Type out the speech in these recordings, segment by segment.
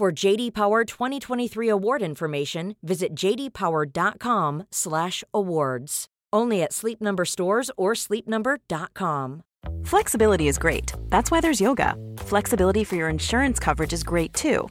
For JD Power 2023 award information, visit jdpower.com/awards. Only at Sleep Number stores or sleepnumber.com. Flexibility is great. That's why there's yoga. Flexibility for your insurance coverage is great too.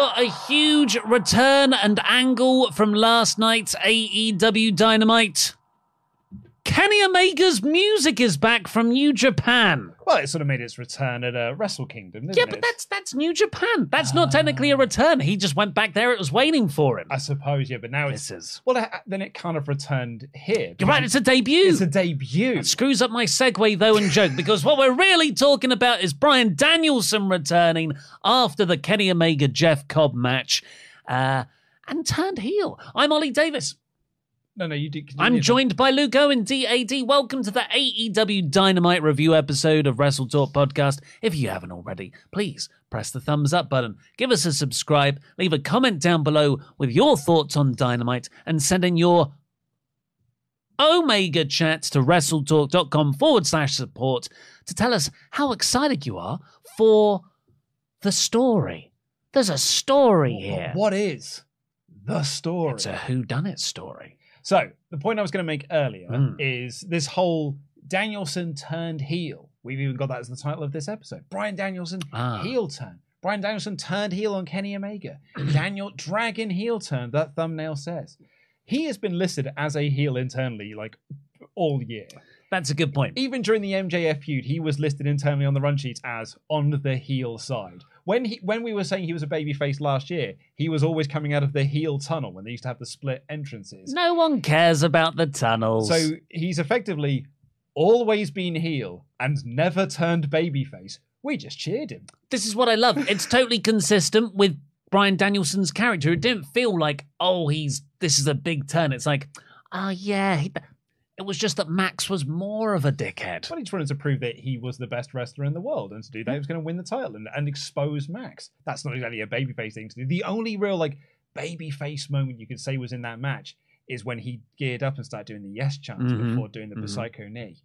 got a huge return and angle from last night's AEW Dynamite. Kenny Omega's music is back from New Japan. Well, it sort of made its return at uh, Wrestle Kingdom, didn't Yeah, it? but that's that's New Japan. That's not technically a return. He just went back there. It was waiting for him. I suppose, yeah, but now it's. Well, uh, then it kind of returned here. You're right. It's a debut. It's a debut. That screws up my segue though and joke because what we're really talking about is Bryan Danielson returning after the Kenny Omega Jeff Cobb match uh, and turned heel. I'm Oli Davis. No, no, you do. I'm joined by Luke Owen, DAD. Welcome to the AEW Dynamite review episode of WrestleTalk Podcast. If you haven't already, please press the thumbs up button, give us a subscribe, leave a comment down below with your thoughts on Dynamite, and send in your Omega chats to wrestletalk.com forward slash support to tell us how excited you are for the story. There's a story here. What is the story? It's a whodunit story. So the point I was going to make earlier Mm. is this whole Danielson turned heel. We've even got that as the title of this episode. Bryan Danielson Ah. heel turn. Bryan Danielson turned heel on Kenny Omega. Daniel Dragon heel turn. That thumbnail says he has been listed as a heel internally like all year. That's a good point. Even during the MJF feud, he was listed internally on the run sheet as on the heel side. When he when we were saying he was a babyface last year, he was always coming out of the heel tunnel when they used to have the split entrances. No one cares about the tunnels. So he's effectively always been heel and never turned babyface. We just cheered him. this is what I love. It's totally consistent with Bryan Danielson's character. It didn't feel like, oh, he's this is a big turn. It's like, oh yeah. He, it was just that Max was more of a dickhead. But he just wanted to prove that he was the best wrestler in the world, and to do that, he was going to win the title and, and expose Max. That's not exactly a babyface thing to do. The only real like babyface moment you could say was in that match is when he geared up and started doing the yes chant Mhm. before doing the Mhm. psycho knee.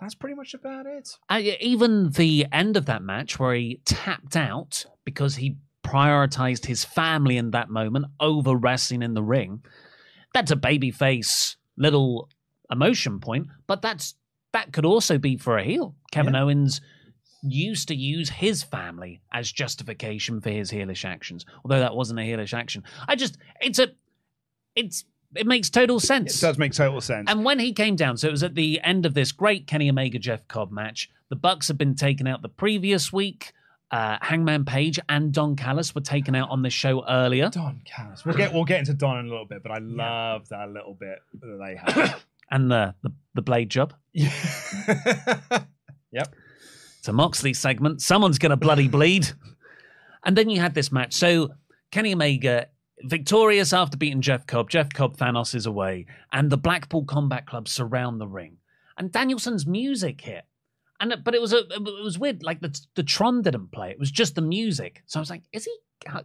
That's pretty much about it. Uh, even the end of that match where he tapped out because he prioritized his family in that moment over wrestling in the ring. That's a babyface little emotion point, but that's that could also be for a heel. Kevin Yeah. Owens used to use his family as justification for his heelish actions, although that wasn't a heelish action. I just it's a it's it makes total sense. It does make total sense. And when he came down, so it was at the end of this great Kenny Omega Jeff Cobb match. The Bucks had been taken out the previous week. Uh, Hangman Page and Don Callis were taken out on the show earlier. Don Callis. We'll get we'll get into Don in a little bit, but I love that little bit that they have. And the, the, the blade job. yep. It's a Moxley segment. Someone's going to bloody bleed. And then you had this match. So Kenny Omega victorious after beating Jeff Cobb. Jeff Cobb Thanos is away, and the Blackpool Combat Club surround the ring. And Danielson's music hit. And but it was a it was weird. Like the the Tron didn't play. It was just the music. So I was like, is he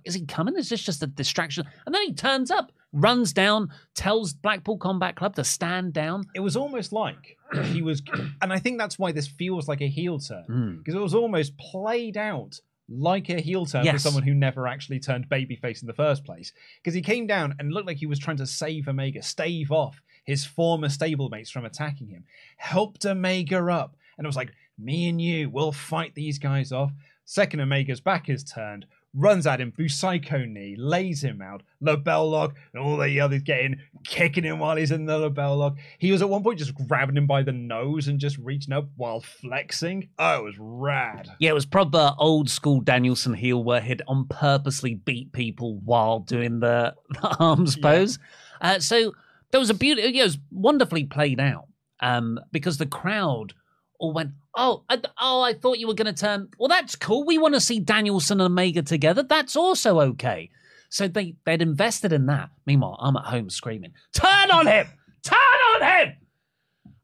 is he coming? Is this just a distraction? And then he turns up, runs down, tells Blackpool Combat Club to stand down. It was almost like he was, and I think that's why this feels like a heel turn Mm. because it was almost played out like a heel turn for someone who never actually turned babyface in the first place. Because he came down and looked like he was trying to save Omega, stave off his former stablemates from attacking him, helped Omega up, and it was like, me and you, we'll fight these guys off. Second Omega's back is turned, runs at him, Psycho knee, lays him out, LeBell lock, and all the others getting kicking him while he's in the LeBell lock. He was at one point just grabbing him by the nose and just reaching up while flexing. Oh, it was rad. Yeah, it was proper old school Danielson heel where he'd on purposely beat people while doing the, the arms Yeah. pose. Uh, so there was a beauty. Yeah, it was wonderfully played out um, because the crowd all went, "Oh, I, oh, I thought you were going to turn. Well, that's cool. We want to see Danielson and Omega together. That's also okay." So they they'd invested in that. Meanwhile, I'm at home screaming, "Turn on him! Turn on him!"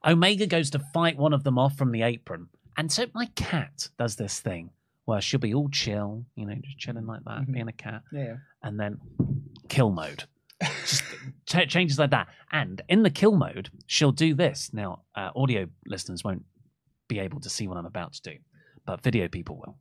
Omega goes to fight one of them off from the apron. And so my cat does this thing where she'll be all chill, you know, just chilling like that, Mhm. being a cat, Yeah. and then kill mode. Just ch- changes like that. And in the kill mode, she'll do this. Now, uh, audio listeners won't be able to see what I'm about to do, but video people will.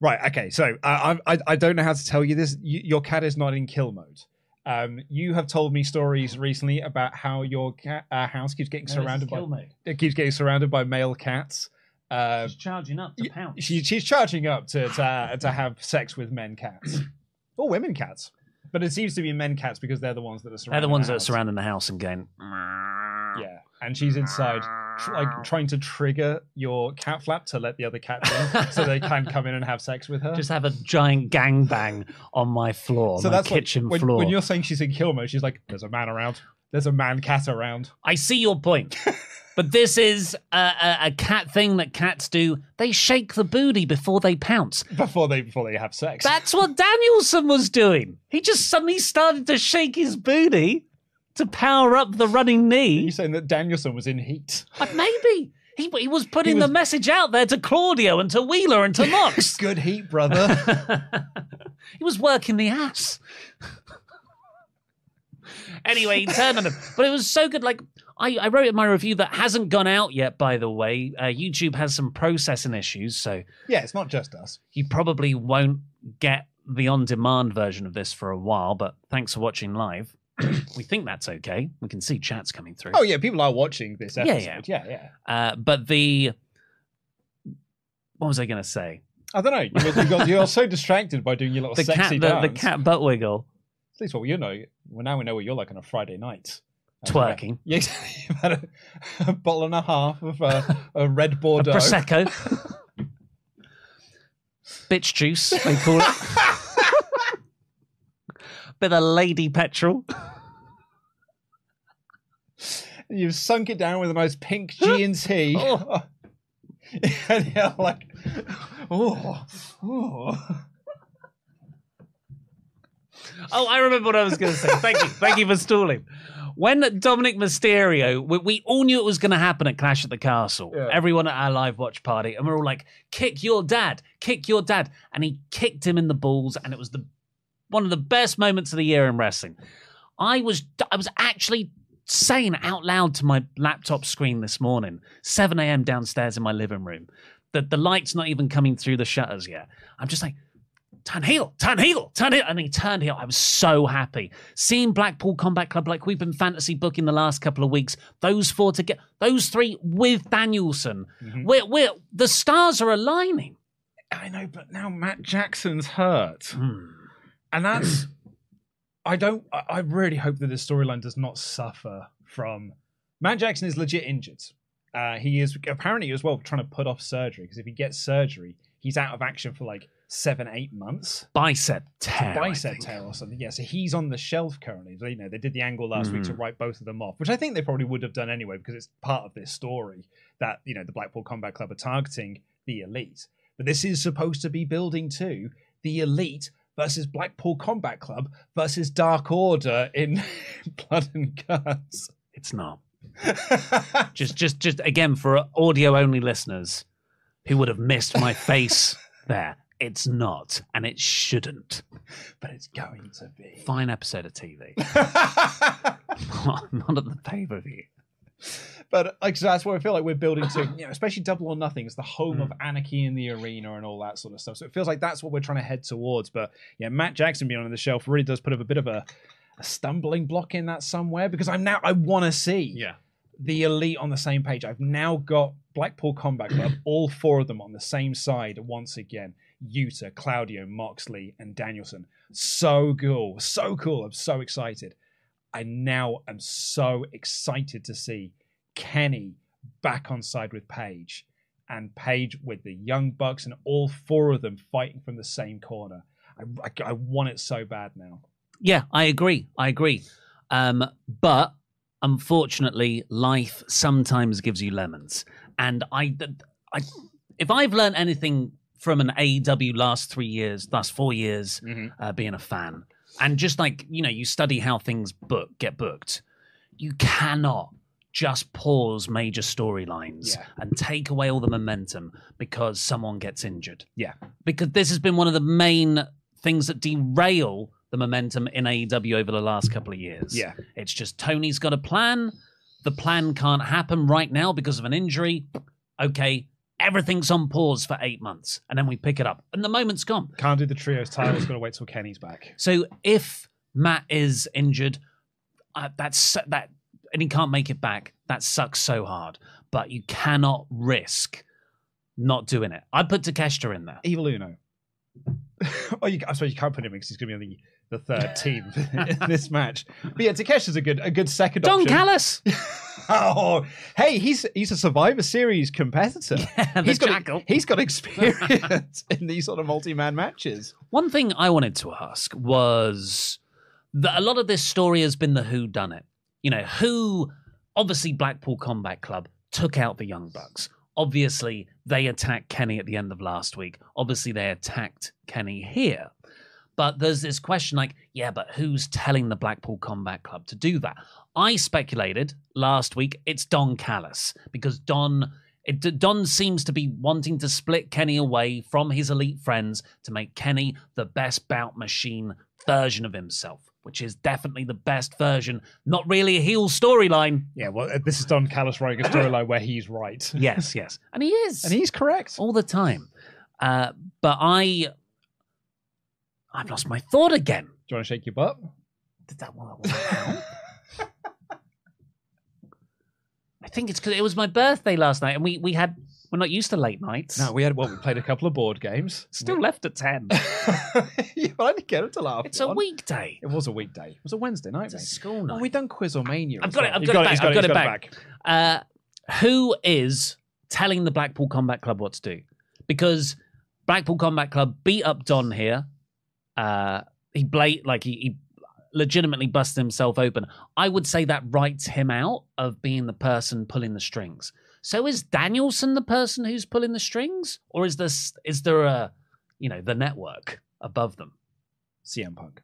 Right. Okay. So uh, I I I don't know how to tell you this. You, your cat is not in kill mode. Um, you have told me stories recently about how your cat uh, house keeps getting surrounded by mode. it keeps getting surrounded by male cats. Uh, She's charging up to pounce. she, she's charging up to to, uh, to have sex with men cats or women cats, but it seems to be men cats because they're the ones that are They're surrounding the ones that are house. surrounding the house and going, and she's inside, tr- like trying to trigger your cat flap to let the other cats in, so they can come in and have sex with her. just have a giant gangbang on my floor, so my that's kitchen when, floor. when you're saying she's in kill mode, she's like, "There's a man around. There's a man cat around." I see your point. but this is a, a, a cat thing that cats do. They shake the booty before they pounce. Before they before they have sex. That's what Danielson was doing. He just suddenly started to shake his booty to power up the running Are you saying that Danielson was in heat? But maybe he, he was putting He was- the message out there to Claudio and to Wheeler and to Mox. Good heat, brother. he was working the ass. anyway, he turned on him. But it was so good. Like, I, I wrote in my review that hasn't gone out yet, by the way. Uh, YouTube has some processing issues, so yeah, it's not just us. you probably won't get the on demand version of this for a while. But thanks for watching live. We think that's okay. We can see chats coming through. Oh yeah, people are watching this episode. yeah. Yeah, yeah. Uh, but the. What was I going to say? I don't know. You, you got, you're so distracted by doing your little The cat, sexy the, dance. the cat butt wiggle. At least what you know. Well, now we know what you're like on a Friday night. Uh, Twerking. Yeah, you've had a, a bottle and a half of uh, a red A Bordeaux. prosecco. Bitch juice, they call it. Bit of lady petrol. You've sunk it down with a nice pink G and T. Oh. and you're like, oh, oh. Oh, I remember what I was going to say. Thank you. Thank you for stalling. When Dominik Mysterio, we, we all knew it was going to happen at Clash at the Castle. Yeah. Everyone at our live watch party, and we're all like, "Kick your dad! Kick your dad!" And he kicked him in the balls, and it was the one of the best moments of the year in wrestling. I was I was actually saying out loud to my laptop screen this morning, 7 a.m. downstairs in my living room, that the light's not even coming through the shutters yet. I'm just like, turn heel, turn heel, turn heel. And he turned heel. I was so happy. Seeing Blackpool Combat Club like we've been fantasy booking the last couple of weeks, those four together, those three with Danielson. Mhm. We're, we're the stars are aligning. I know, but now Matt Jackson's hurt. Hmm. And that's I don't I really hope that this storyline does not suffer from Matt Jackson is legit injured. Uh, he is apparently as well trying to put off surgery because if he gets surgery, he's out of action for like seven, eight months. Bicep tear. Bicep tear or something. Yeah, so he's on the shelf currently. You know, they did the angle last week to Mhm. write both of them off, which I think they probably would have done anyway because it's part of this story that you know the Blackpool Combat Club are targeting the elite. But this is supposed to be building to the elite versus Blackpool Combat Club versus Dark Order in Blood and Guts. It's not. Just, just, just again for audio only listeners who would have missed my face there. It's not, and it shouldn't. but it's going to be. Fine episode of TV. not at the pay per view. But like so that's what I feel like we're building to, you know, especially Double or Nothing. It's the home Mm. of anarchy in the arena and all that sort of stuff. So it feels like that's what we're trying to head towards. But yeah, Matt Jackson being on the shelf really does put up a bit of a, a stumbling block in that somewhere because I'm now I want to see yeah. the elite on the same page. I've now got Blackpool Combat Club, all four of them on the same side once again. Yuta, Claudio, Moxley, and Danielson. So cool. So cool. I'm so excited. I now am so excited to see Kenny back on side with Page and Page with the Young Bucks and all four of them fighting from the same corner. I, I, I want it so bad now. Yeah, I agree. I agree. Um, but unfortunately, life sometimes gives you lemons. And I, I, if I've learned anything from an AEW last three years, last four years, uh, being a fan, and just like you know, you study how things book get booked, you cannot just pause major storylines Yeah. and take away all the momentum because someone gets injured Yeah. because this has been one of the main things that derail the momentum in AEW over the last couple of years. Yeah. It's just Tony's got a plan. The plan can't happen right now because of an injury. Okay, everything's on pause for eight months, and then we pick it up, and the moment's gone. Can't do the trios title. It's got to wait till Kenny's back. So if Matt is injured, uh, that's that, and he can't make it back. That sucks so hard. But you cannot risk not doing it. I'd put Takeshita in there. Evil Uno. oh, you, I suppose you can't put him in because he's going to be on the, the third team in this match. But yeah, Takesha's a good a good second Don option. Callis. oh, hey, he's he's a Survivor Series competitor. the he's got Jackal. he's got experience in these sort of multi man matches. One thing I wanted to ask was that a lot of this story has been the who done it. You know, who obviously Blackpool Combat Club took out the Young Bucks. Obviously, they attacked Kenny at the end of last week. Obviously, they attacked Kenny here. But there's this question like, yeah, but who's telling the Blackpool Combat Club to do that? I speculated last week it's Don Callis because Don it, Don seems to be wanting to split Kenny away from his elite friends to make Kenny the best bout machine version of himself, which is definitely the best version. Not really a heel storyline. Yeah, well, uh, this is Don Callis writing a storyline where he's right. Yes, yes, and he is, And he's correct. all the time. Uh, but I, I've lost my thought again. Do you want to shake your butt? Did that help? I think it's because it was my birthday last night, and we we had we're not used to late nights. No, we had well, we played a couple of board games. still left at ten. yeah, but I didn't get it till after. it's a one. weekday. It was a weekday. It was a Wednesday night. It's a mate. school Oh, we done Quiz or Mania. I've got it. I've You've got it back, I've got it back. Uh, who is telling the Blackpool Combat Club what to do? Because Blackpool Combat Club beat up Don here. Uh, he blate like he, he legitimately busted himself open. I would say that writes him out of being the person pulling the strings. So is Danielson the person who's pulling the strings, or is this is there a you know the network above them? CM Punk.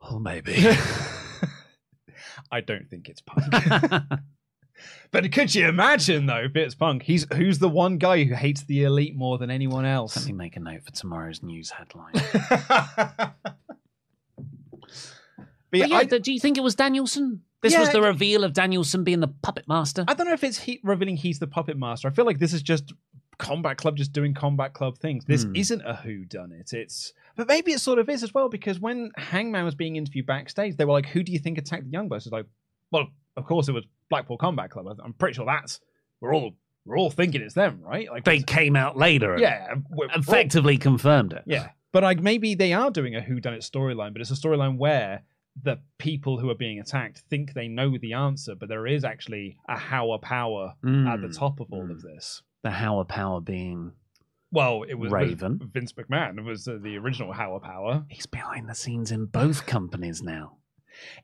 Oh, maybe. I don't think it's Punk. but could you imagine though if it's Punk? He's who's the one guy who hates the elite more than anyone else. Let me make a note for tomorrow's news headline. but But yeah, yeah, I, do you think it was Danielson? This was the reveal of Danielson being the puppet master. I don't know if it's he revealing he's the puppet master. I feel like this is just Combat Club just doing Combat Club things. This Hmm. isn't a who done it. It's but maybe it sort of is as well because when Hangman was being interviewed backstage, they were like, "Who do you think attacked the Young Bucks?" It's like, well, of course it was Blackpool Combat Club. I'm pretty sure that's we're all we're all thinking it's them, right? Like, They came out later. and yeah, we're- we're all- effectively confirmed it. yeah. But like maybe they are doing a who done it storyline, but it's a storyline where the people who are being attacked think they know the answer, but there is actually a Howard power at the Mm. top of all Mm. of this. The Howard Power being Well, it was Raven. Vince McMahon was uh, the original Howard Power. he's behind the scenes in both companies now.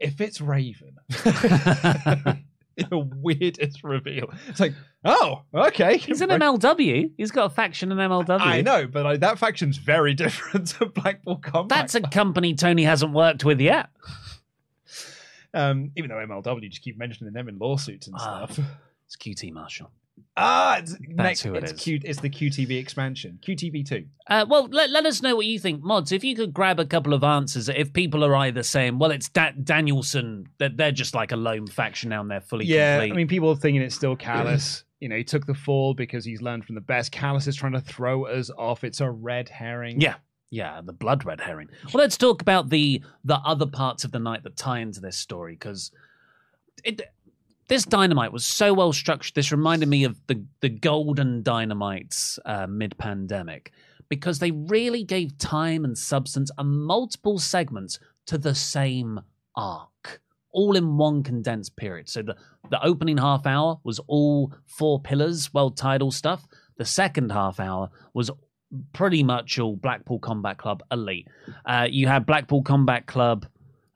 If it's Raven, the weirdest reveal. It's like, oh, okay. He's in MLW. He's got a faction in MLW. I know, but like, that faction's very different to Blackpool Combat. That's a company Tony hasn't worked with yet. um, even though MLW just keep mentioning them in lawsuits and Ah. stuff. It's QT Marshall. Ah, it's, That's next, who it it's is. Q, it's the QTV expansion, QTV two. Uh, well, let, let us know what you think, mods. If you could grab a couple of answers, if people are either saying, "Well, it's da- Danielson," that they're just like a lone faction now and they're fully Yeah, complete. I mean, people are thinking it's still Callis. you know, he took the fall because he's learned from the best. Callis is trying to throw us off. It's a red herring. Yeah, yeah, the blood red herring. Well, let's talk about the the other parts of the night that tie into this story because it this dynamite was so well structured. This reminded me of the the golden dynamites uh, mid pandemic because they really gave time and substance and multiple segments to the same arc. All in one condensed period. So the, the opening half hour was all four pillars, world title stuff. The second half hour was pretty much all Blackpool Combat Club Elite. Uh, you had Blackpool Combat Club.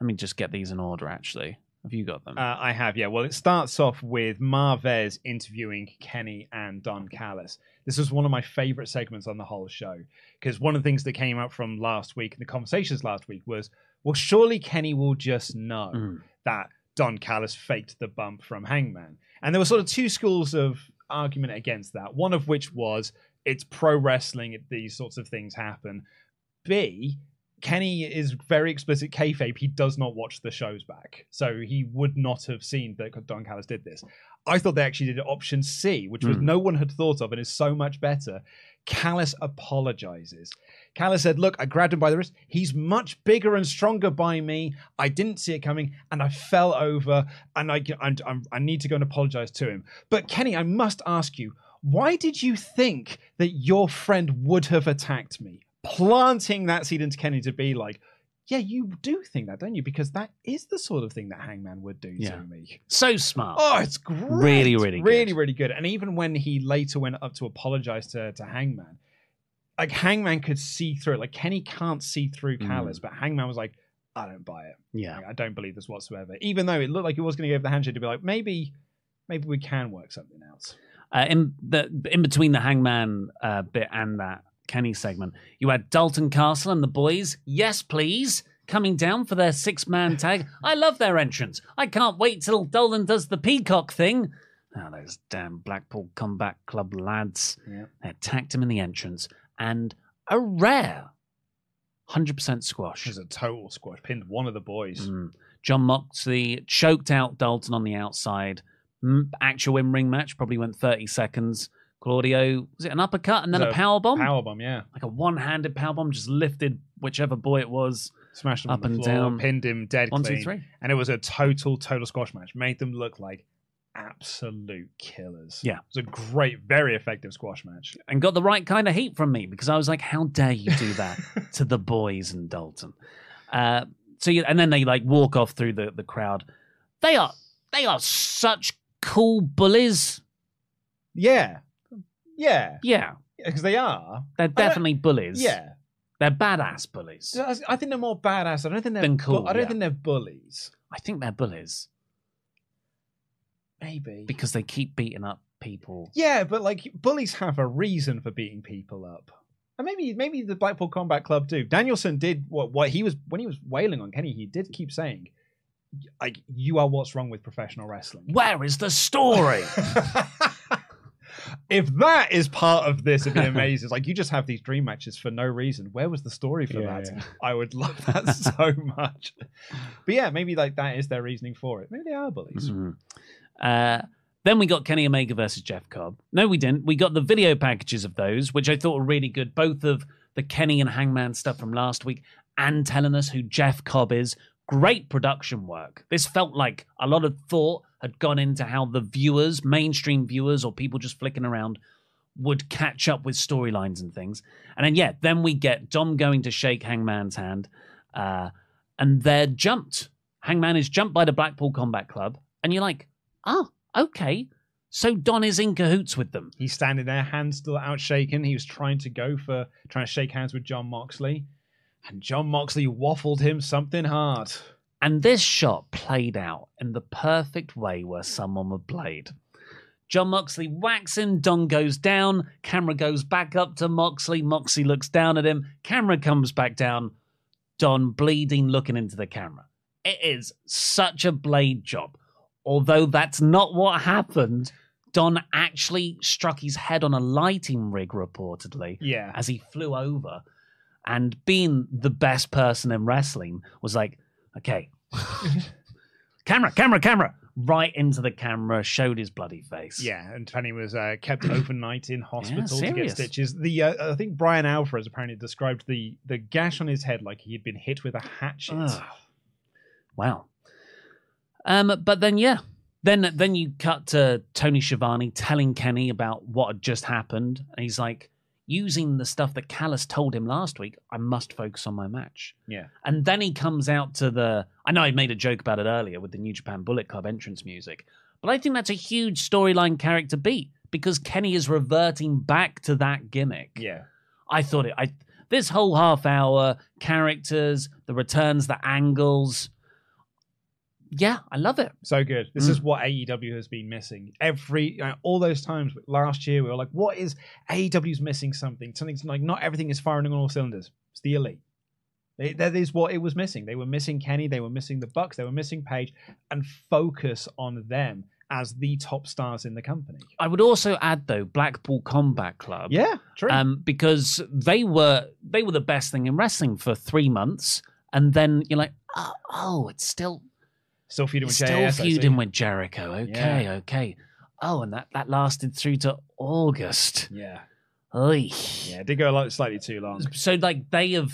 Let me just get these in order. Actually, have you got them? Uh, I have, yeah. Well, it starts off with Marvez interviewing Kenny and Don Callis. This was one of my favorite segments on the whole show because one of the things that came out from last week, and the conversations last week, was well, surely Kenny will just know Mm. that Don Callis faked the bump from Hangman. And there were sort of two schools of argument against that. One of which was it's pro wrestling, these sorts of things happen. B, Kenny is very explicit kayfabe. He does not watch the shows back, so he would not have seen that Don Callis did this. I thought they actually did option C, which was Mm. no one had thought of and is so much better. Callis apologizes. Callis said, "Look, I grabbed him by the wrist. He's much bigger and stronger by me. I didn't see it coming, and I fell over. And I, I, I'm- I need to go and apologize to him. But Kenny, I must ask you, why did you think that your friend would have attacked me? Planting that seed into Kenny to be like, yeah, you do think that, don't you? Because that is the sort of thing that Hangman would do Yeah. to me. so smart. Oh, it's great. Really, really good. Really, really good. And even when he later went up to apologize to, to Hangman, like Hangman could see through it. Like Kenny can't see through Mm. Callis, but Hangman was like, I don't buy it. yeah. Like, I don't believe this whatsoever. Even though it looked like he was going to give the handshake to be like, maybe, maybe we can work something out. Uh, in the in between the Hangman uh, bit and that Kenny segment, you had Dalton Castle and the boys. Yes, please. Coming down for their six man tag. I love their entrance. I can't wait till Dalton does the peacock thing. Oh, those damn Blackpool Combat Club lads. Yeah. They attacked him in the entrance and a rare 100% squash. It was a total squash. Pinned one of the boys. Mm. Jon Moxley choked out Dalton on the outside. Actual in ring match probably went 30 seconds. Claudio, was it an uppercut and then a power bomb? power bomb? Yeah. Like a one handed power bomb, just lifted whichever boy it was. Smashed him Up and floor, down. pinned him dead One, two, clean. three. And it was a total, total squash match. Made them look like absolute killers. Yeah. It was a great, very effective squash match. And got the right kind of heat from me because I was like, how dare you do that to the boys and Dalton? Uh, so you, and then they like walk off through the, the crowd. They are they are such cool bullies. Yeah. Yeah. Yeah, Because they are. they're definitely bullies. Yeah. They're badass bullies. I think they're more badass. I don't think they're Than bu- cool, I don't yeah. think they're bullies. I think they're bullies Maybe. because they keep beating up people. Yeah, but like bullies have a reason for beating people up. And maybe maybe the Blackpool Combat Club do. Danielson did what what he was when he was wailing on Kenny, he did keep saying like you are what's wrong with professional wrestling. Where is the story? if that is part of this, it'd be amazing. It's like you just have these dream matches for no reason. Where was the story for Yeah, that? yeah. I would love that so much. But yeah, maybe like that is their reasoning for it. Maybe they are bullies. Mhm. Uh, then we got Kenny Omega versus Jeff Cobb. No, we didn't. We got the video packages of those, which I thought were really good. Both of the Kenny and Hangman stuff from last week and telling us who Jeff Cobb is. Great production work. This felt like a lot of thought had gone into how the viewers, mainstream viewers, or people just flicking around, would catch up with storylines and things. And then, yeah, then we get Don going to shake Hangman's hand, uh, and they're jumped. Hangman is jumped by the Blackpool Combat Club, and you're like, oh, okay. So Don is in cahoots with them. He's standing there, hands still out shaking. He was trying to go for trying to shake hands with Jon Moxley. And Jon Moxley waffled him something hard. And this shot played out in the perfect way where someone would played. Jon Moxley whacks him, Don goes down, camera goes back up to Moxley, Moxley looks down at him, camera comes back down, Don bleeding, looking into the camera. It is such a blade job. Although that's not what happened, Don actually struck his head on a lighting rig, reportedly, Yeah. as he flew over. And being the best person in wrestling was like, okay, camera, camera, camera, right into the camera, showed his bloody face. Yeah, and Penny was uh, kept overnight in hospital to get serious. stitches. The uh, I think Bryan Alvarez apparently described the the gash on his head like he had been hit with a hatchet. Ugh. Wow. Um, but then yeah, then then you cut to Tony Schiavone telling Kenny about what had just happened, and he's like, using the stuff that Callis told him last week, I must focus on my match. Yeah. And then he comes out to the. I know I made a joke about it earlier with the New Japan Bullet Club entrance music, but I think that's a huge storyline character beat because Kenny is reverting back to that gimmick. Yeah. I thought it. I this whole half hour characters, the returns, the angles. Yeah, I love it. So good. This Mm. is what AEW has been missing. Every uh, all those times last year, we were like, "What is AEW's missing? Something? Something's like not everything is firing on all cylinders." It's the elite. It- that is what it was missing. They were missing Kenny. They were missing the Bucks. They were missing Page, and focus on them as the top stars in the company. I would also add though Blackpool Combat Club. Yeah, true. Um, because they were they were the best thing in wrestling for three months, and then you're like, oh, oh it's still still feuding with still JAS, feuding with Jericho. Okay, Yeah. okay. Oh, and that that lasted through to August. Yeah, Oy. yeah. It did go a lot, slightly too long. So like they have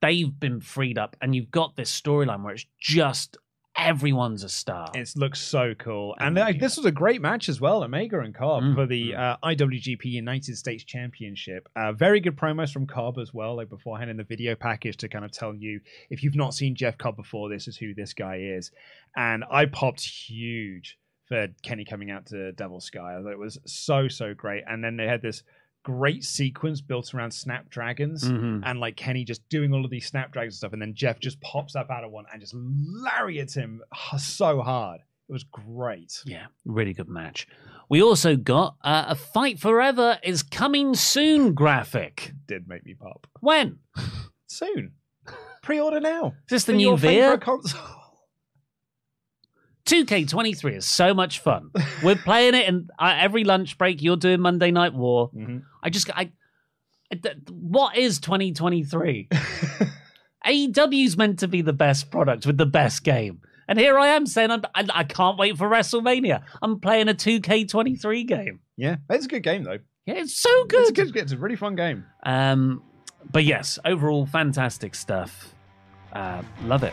they've been freed up, and you've got this storyline where it's just everyone's a star. It looks so cool, and uh, this was a great match as well. Omega and Cobb Mm, for the mm. uh, IWGP United States Championship. Uh, very good promos from Cobb as well, like beforehand in the video package to kind of tell you if you've not seen Jeff Cobb before, this is who this guy is. And I popped huge for Kenny coming out to Devil Sky. I thought it was so so great. And then they had this great sequence built around Snapdragons Mhm. and like Kenny just doing all of these snapdragons and stuff, and then Jeff just pops up out of one and just lariats him so hard. It was great. Yeah, really good match. We also got uh, a Fight Forever is coming soon graphic. Did make me pop When? soon. Pre-order now. Is this the new favorite console. 2K23 is so much fun. We're playing it, and uh, every lunch break you're doing Monday Night War. Mhm. I just, I, I- what is 2023? AEW's meant to be the best product with the best game. And here I am saying I'm, I, I can't wait for WrestleMania. I'm playing a 2K23 game. yeah, it's a good game though. Yeah, it's so It's good. good. It's a really fun game. Um, but yes, overall, fantastic stuff. Uh, love it.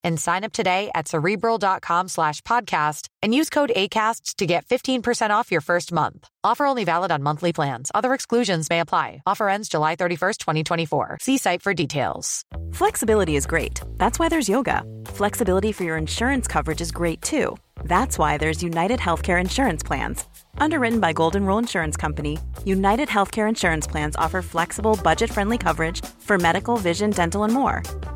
and sign up today at cerebral.com slash podcast and use code ACAST to get 15% off your first month. Offer only valid on monthly plans. Other exclusions may apply. Offer ends July 31st, 2024. See site for details. Flexibility is great. That's why there's yoga. Flexibility for your insurance coverage is great too. That's why there's United Healthcare Insurance Plans. Underwritten by Golden Rule Insurance Company, United Healthcare Insurance Plans offer flexible, budget friendly coverage for medical, vision, dental, and more.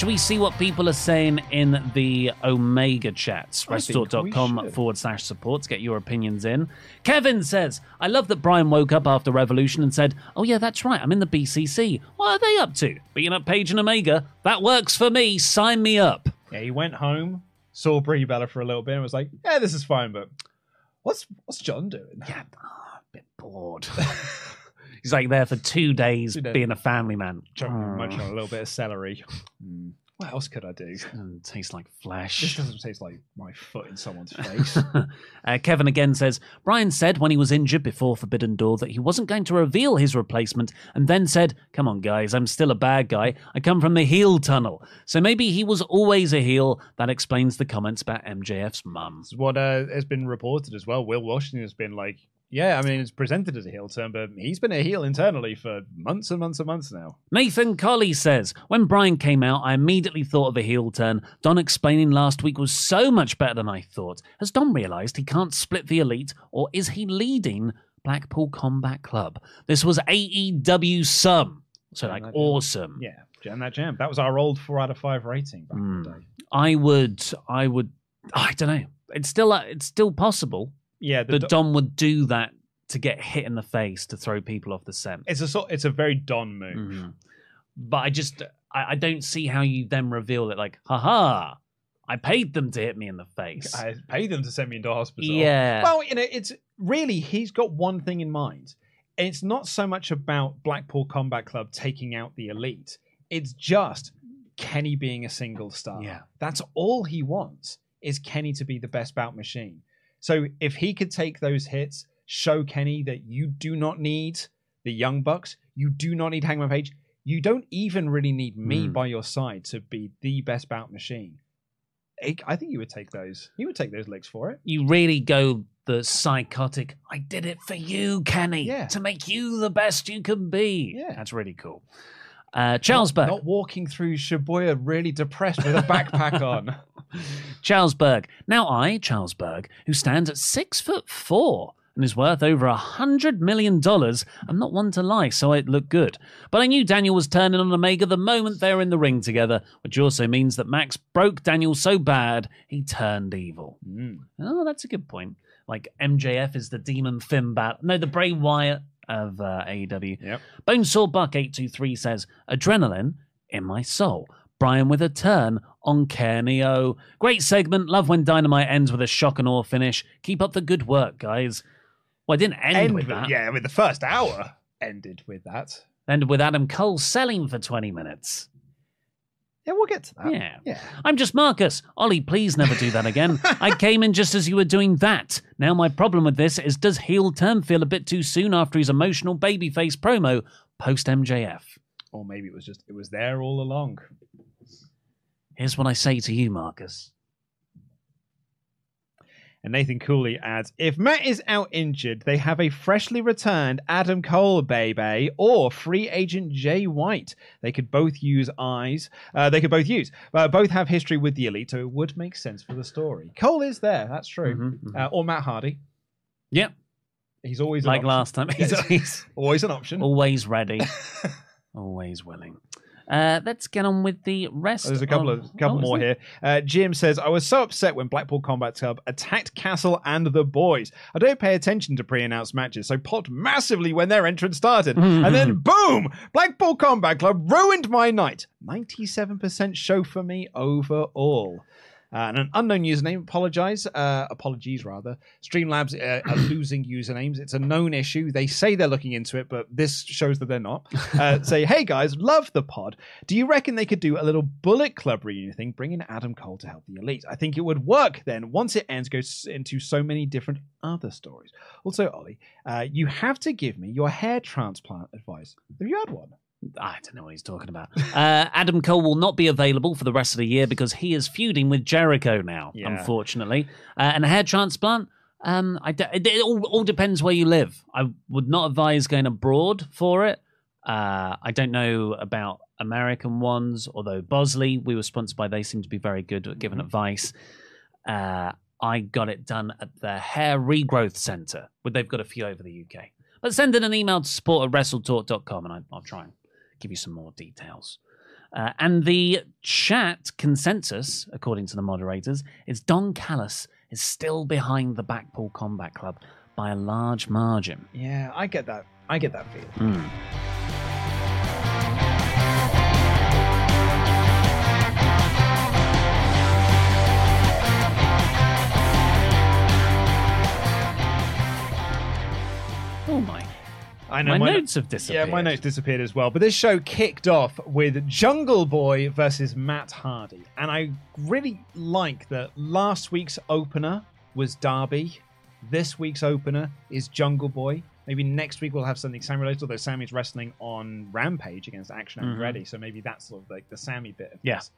Should we see what people are saying in the Omega chats? I think we wrestletalk.com forward slash support to get your opinions in. Kevin says, I love that Bryan woke up after Revolution and said, Oh, yeah, that's right, I'm in the BCC. What are they up to? Being up Page and Omega? That works for me. Sign me up. Yeah, he went home, saw Brie Bella for a little bit, and was like, "Yeah, this is fine, but what's what's John doing?" Yeah, oh, a bit bored. He's like there for two days Two days. being a family man. Oh, munching on a little bit of celery. Hmm. What else could I do? mm, tastes like flesh. This flesh. doesn't taste like my foot in someone's face. uh, Kevin again says Bryan said when he was injured before Forbidden Door that he wasn't going to reveal his replacement, and then said, "Come on, guys, I'm still a bad guy. I come from the heel tunnel." So maybe he was always a heel. That explains the comments about MJF's mum. What uh, has been reported as well. Will Washington has been like, yeah, I mean, it's presented as a heel turn, but he's been a heel internally for months and months and months now. Nathan Colley says, When Bryan came out, I immediately thought of a heel turn. Don explaining last week was so much better than I thought. Has Don realised he can't split the elite, or is he leading Blackpool Combat Club? This was AEW Sum. So, like, awesome. Yeah, jam that jam. That was our old four out of five rating back in the Mm. day. I would, I would, I don't know. It's still, uh, it's still possible Yeah, the do- Don would do that to get hit in the face to throw people off the scent. it's a sort, it's a very Don move. Mhm. But I just I, I don't see how you then reveal it like, haha, I paid them to hit me in the face. I paid them to send me into hospital. Yeah. Well, you know, it's really he's got one thing in mind. It's not so much about Blackpool Combat Club taking out the elite. It's just Kenny being a single star. Yeah. That's all he wants is Kenny to be the best bout machine. So if he could take those hits, show Kenny that you do not need the Young Bucks, you do not need Hangman Page, you don't even really need me Hmm. by your side to be the best bout machine. I I think you would take those. You would take those licks for it. you really go the psychotic, I did it for you, Kenny, Yeah. to make you the best you can be. Yeah. That's really cool. Uh, Charles Berg. Not, not walking through Shibuya really depressed with a backpack on. Charles Berg. Now I, Charles Berg, who stands at six foot four and is worth over a hundred million dollars, I'm not one to lie, so it looked good. But I knew Daniel was turning on Omega the moment they were in the ring together, which also means that Max broke Daniel so bad he turned evil. Oh, that's a good point. Like MJF is the demon Finn Bat. No, the Bray Wyatt of uh, AEW. Yep. Bonesaw Buck eight two three says adrenaline in my soul. Bryan with a turn on Kenny O. Great segment. Love when Dynamite ends with a shock and awe finish. Keep up the good work, guys. Well, I didn't end, End with with- that. yeah, I mean the first hour ended with that. Ended with Adam Cole selling for twenty minutes. Yeah, we'll get to that. Yeah. Yeah. I'm just Marcus. Oli, please never do that again. I came in just as you were doing that. Now, my problem with this is does heel turn feel a bit too soon after his emotional babyface promo post MJF? Or maybe it was just it was there all along. Here's what I say to you, Marcus. And Nathan Cooley adds, if Matt is out injured, they have a freshly returned Adam Cole, baby, or free agent Jay White. They could both use eyes. Uh, they could both use. Uh, both have history with the elite, so it would make sense for the story. Cole is there, that's true. Mhm, mhm. Uh, or Matt Hardy. Yep. He's always an Like option. last time. He's Yes. always, always an option. always ready. always willing. Uh, let's get on with the rest. There's a couple of couple Oh, more here. Uh, Jim says, "I was so upset when Blackpool Combat Club attacked Castle and the boys. I don't pay attention to pre-announced matches, so popped massively when their entrance started, and then boom, Blackpool Combat Club ruined my night. Ninety-seven percent show for me overall." Uh, and an unknown username, apologize, uh, apologies rather. Streamlabs uh, are losing usernames. It's a known issue. They say they're looking into it, but this shows that they're not. Uh, say, hey guys, love the pod. Do you reckon they could do a little Bullet Club reunion thing, bring in Adam Cole to help the Elite? I think it would work then. Once it ends, goes into so many different other stories. Also, Oli, uh, you have to give me your hair transplant advice. Have you had one? I don't know what he's talking about. Uh, Adam Cole will not be available for the rest of the year because he is feuding with Jericho now, Yeah. unfortunately. Uh, and a hair transplant, um, I d- it, all, all depends where you live. I would not advise going abroad for it. Uh, I don't know about American ones, although Bosley, we were sponsored by, they seem to be very good at giving advice. Uh, I got it done at the Hair Regrowth Centre, but they've got a few over the UK. But send in an email to support at wrestletalk.com and I, I'll try and give you some more details. Uh, and the chat consensus, according to the moderators, is Don Callis is still behind the Blackpool Combat Club by a large margin. Yeah, I get that. I get that feeling. Hmm. Oh my! I know My, know notes have disappeared. Yeah, my notes disappeared as well. But this show kicked off with Jungle Boy versus Matt Hardy. And I really like that last week's opener was Darby. This week's opener is Jungle Boy. Maybe next week we'll have something Sammy related, although Sammy's wrestling on Rampage against Action Mhm. Andretti. So maybe that's sort of like the Sammy bit of Yeah. this.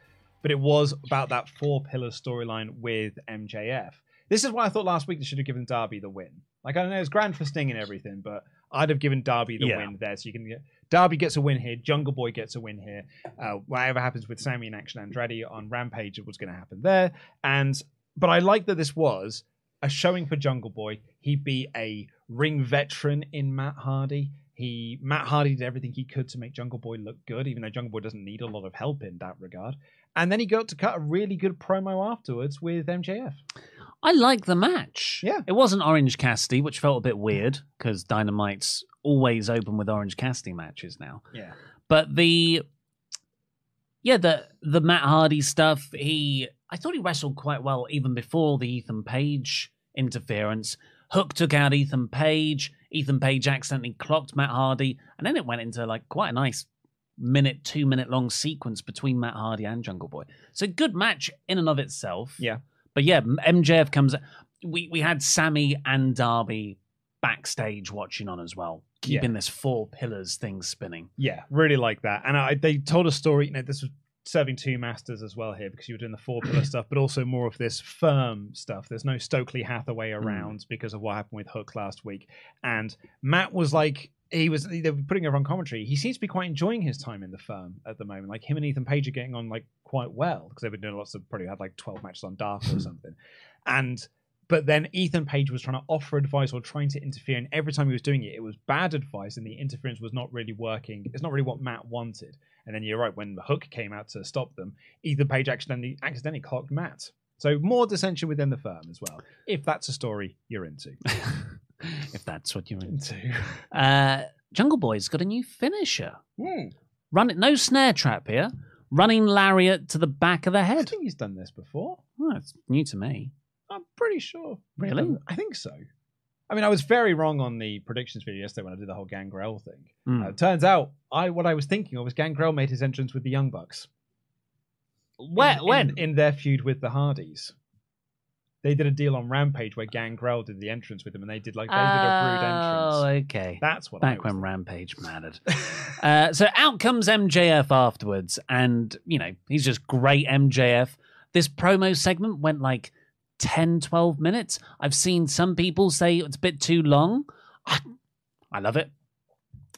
But it was about that four pillar storyline with MJF. This is why I thought last week they should have given Darby the win. Like I know it's grand for Sting and everything, but I'd have given Darby the Yeah. win there, so you can get Darby gets a win here, Jungle Boy gets a win here. Uh, whatever happens with Sammy and Action Andretti on Rampage, was going to happen there. And but I like that this was a showing for Jungle Boy. He be a ring veteran in Matt Hardy. He Matt Hardy did everything he could to make Jungle Boy look good, even though Jungle Boy doesn't need a lot of help in that regard. And then he got to cut a really good promo afterwards with MJF. I like the match. Yeah. It wasn't Orange Cassidy, which felt a bit weird because Dynamite's always open with Orange Cassidy matches now. Yeah. But the yeah, the the Matt Hardy stuff, he I thought he wrestled quite well even before the Ethan Page interference. Hook took out Ethan Page. Ethan Page accidentally clocked Matt Hardy, and then it went into like quite a nice minute, two minute long sequence between Matt Hardy and Jungle Boy. So good match in and of itself. Yeah. But yeah, MJF comes. We we had Sammy and Darby backstage watching on as well, keeping this four pillars thing spinning. Yeah, really like that. And I, they told a story. You know, this was serving two masters as well here because you were doing the four pillar stuff, but also more of this firm stuff. There's no Stokely Hathaway hmm. around because of what happened with Hook last week. And Matt was like, he was they were putting over on commentary. He seems to be quite enjoying his time in the firm at the moment. Like him and Ethan Page are getting on like quite well because they've been doing lots of probably had like 12 matches on Dark or hmm. something. And but then Ethan Page was trying to offer advice or trying to interfere, and every time he was doing it, it was bad advice, and the interference was not really working. It's not really what Matt wanted. And then you're right, when the hook came out to stop them, Ethan Page accidentally accidentally clocked Matt. So more dissension within the firm as well. If that's a story you're into. if that's what you're into. into. Uh, Jungle Boy's got a new finisher. Hmm. Run it, no snare trap here. Running lariat to the back of the head. I head. think he's done this before. Oh, it's new to me. I'm pretty sure. Really? I think so. I mean, I was very wrong on the predictions video yesterday when I did the whole Gangrel thing. Hmm. Uh, it turns out, I what I was thinking of was Gangrel made his entrance with the Young Bucks. Where, in, when? in, in their feud with the Hardys. They did a deal on Rampage where Gangrel did the entrance with them, and they did like they did a Oh, entrance. okay. That's what. I Back was when Rampage mattered. uh, so out comes MJF afterwards, and you know he's just great MJF. This promo segment went like 10, 12 minutes. I've seen some people say it's a bit too long. I, I love it.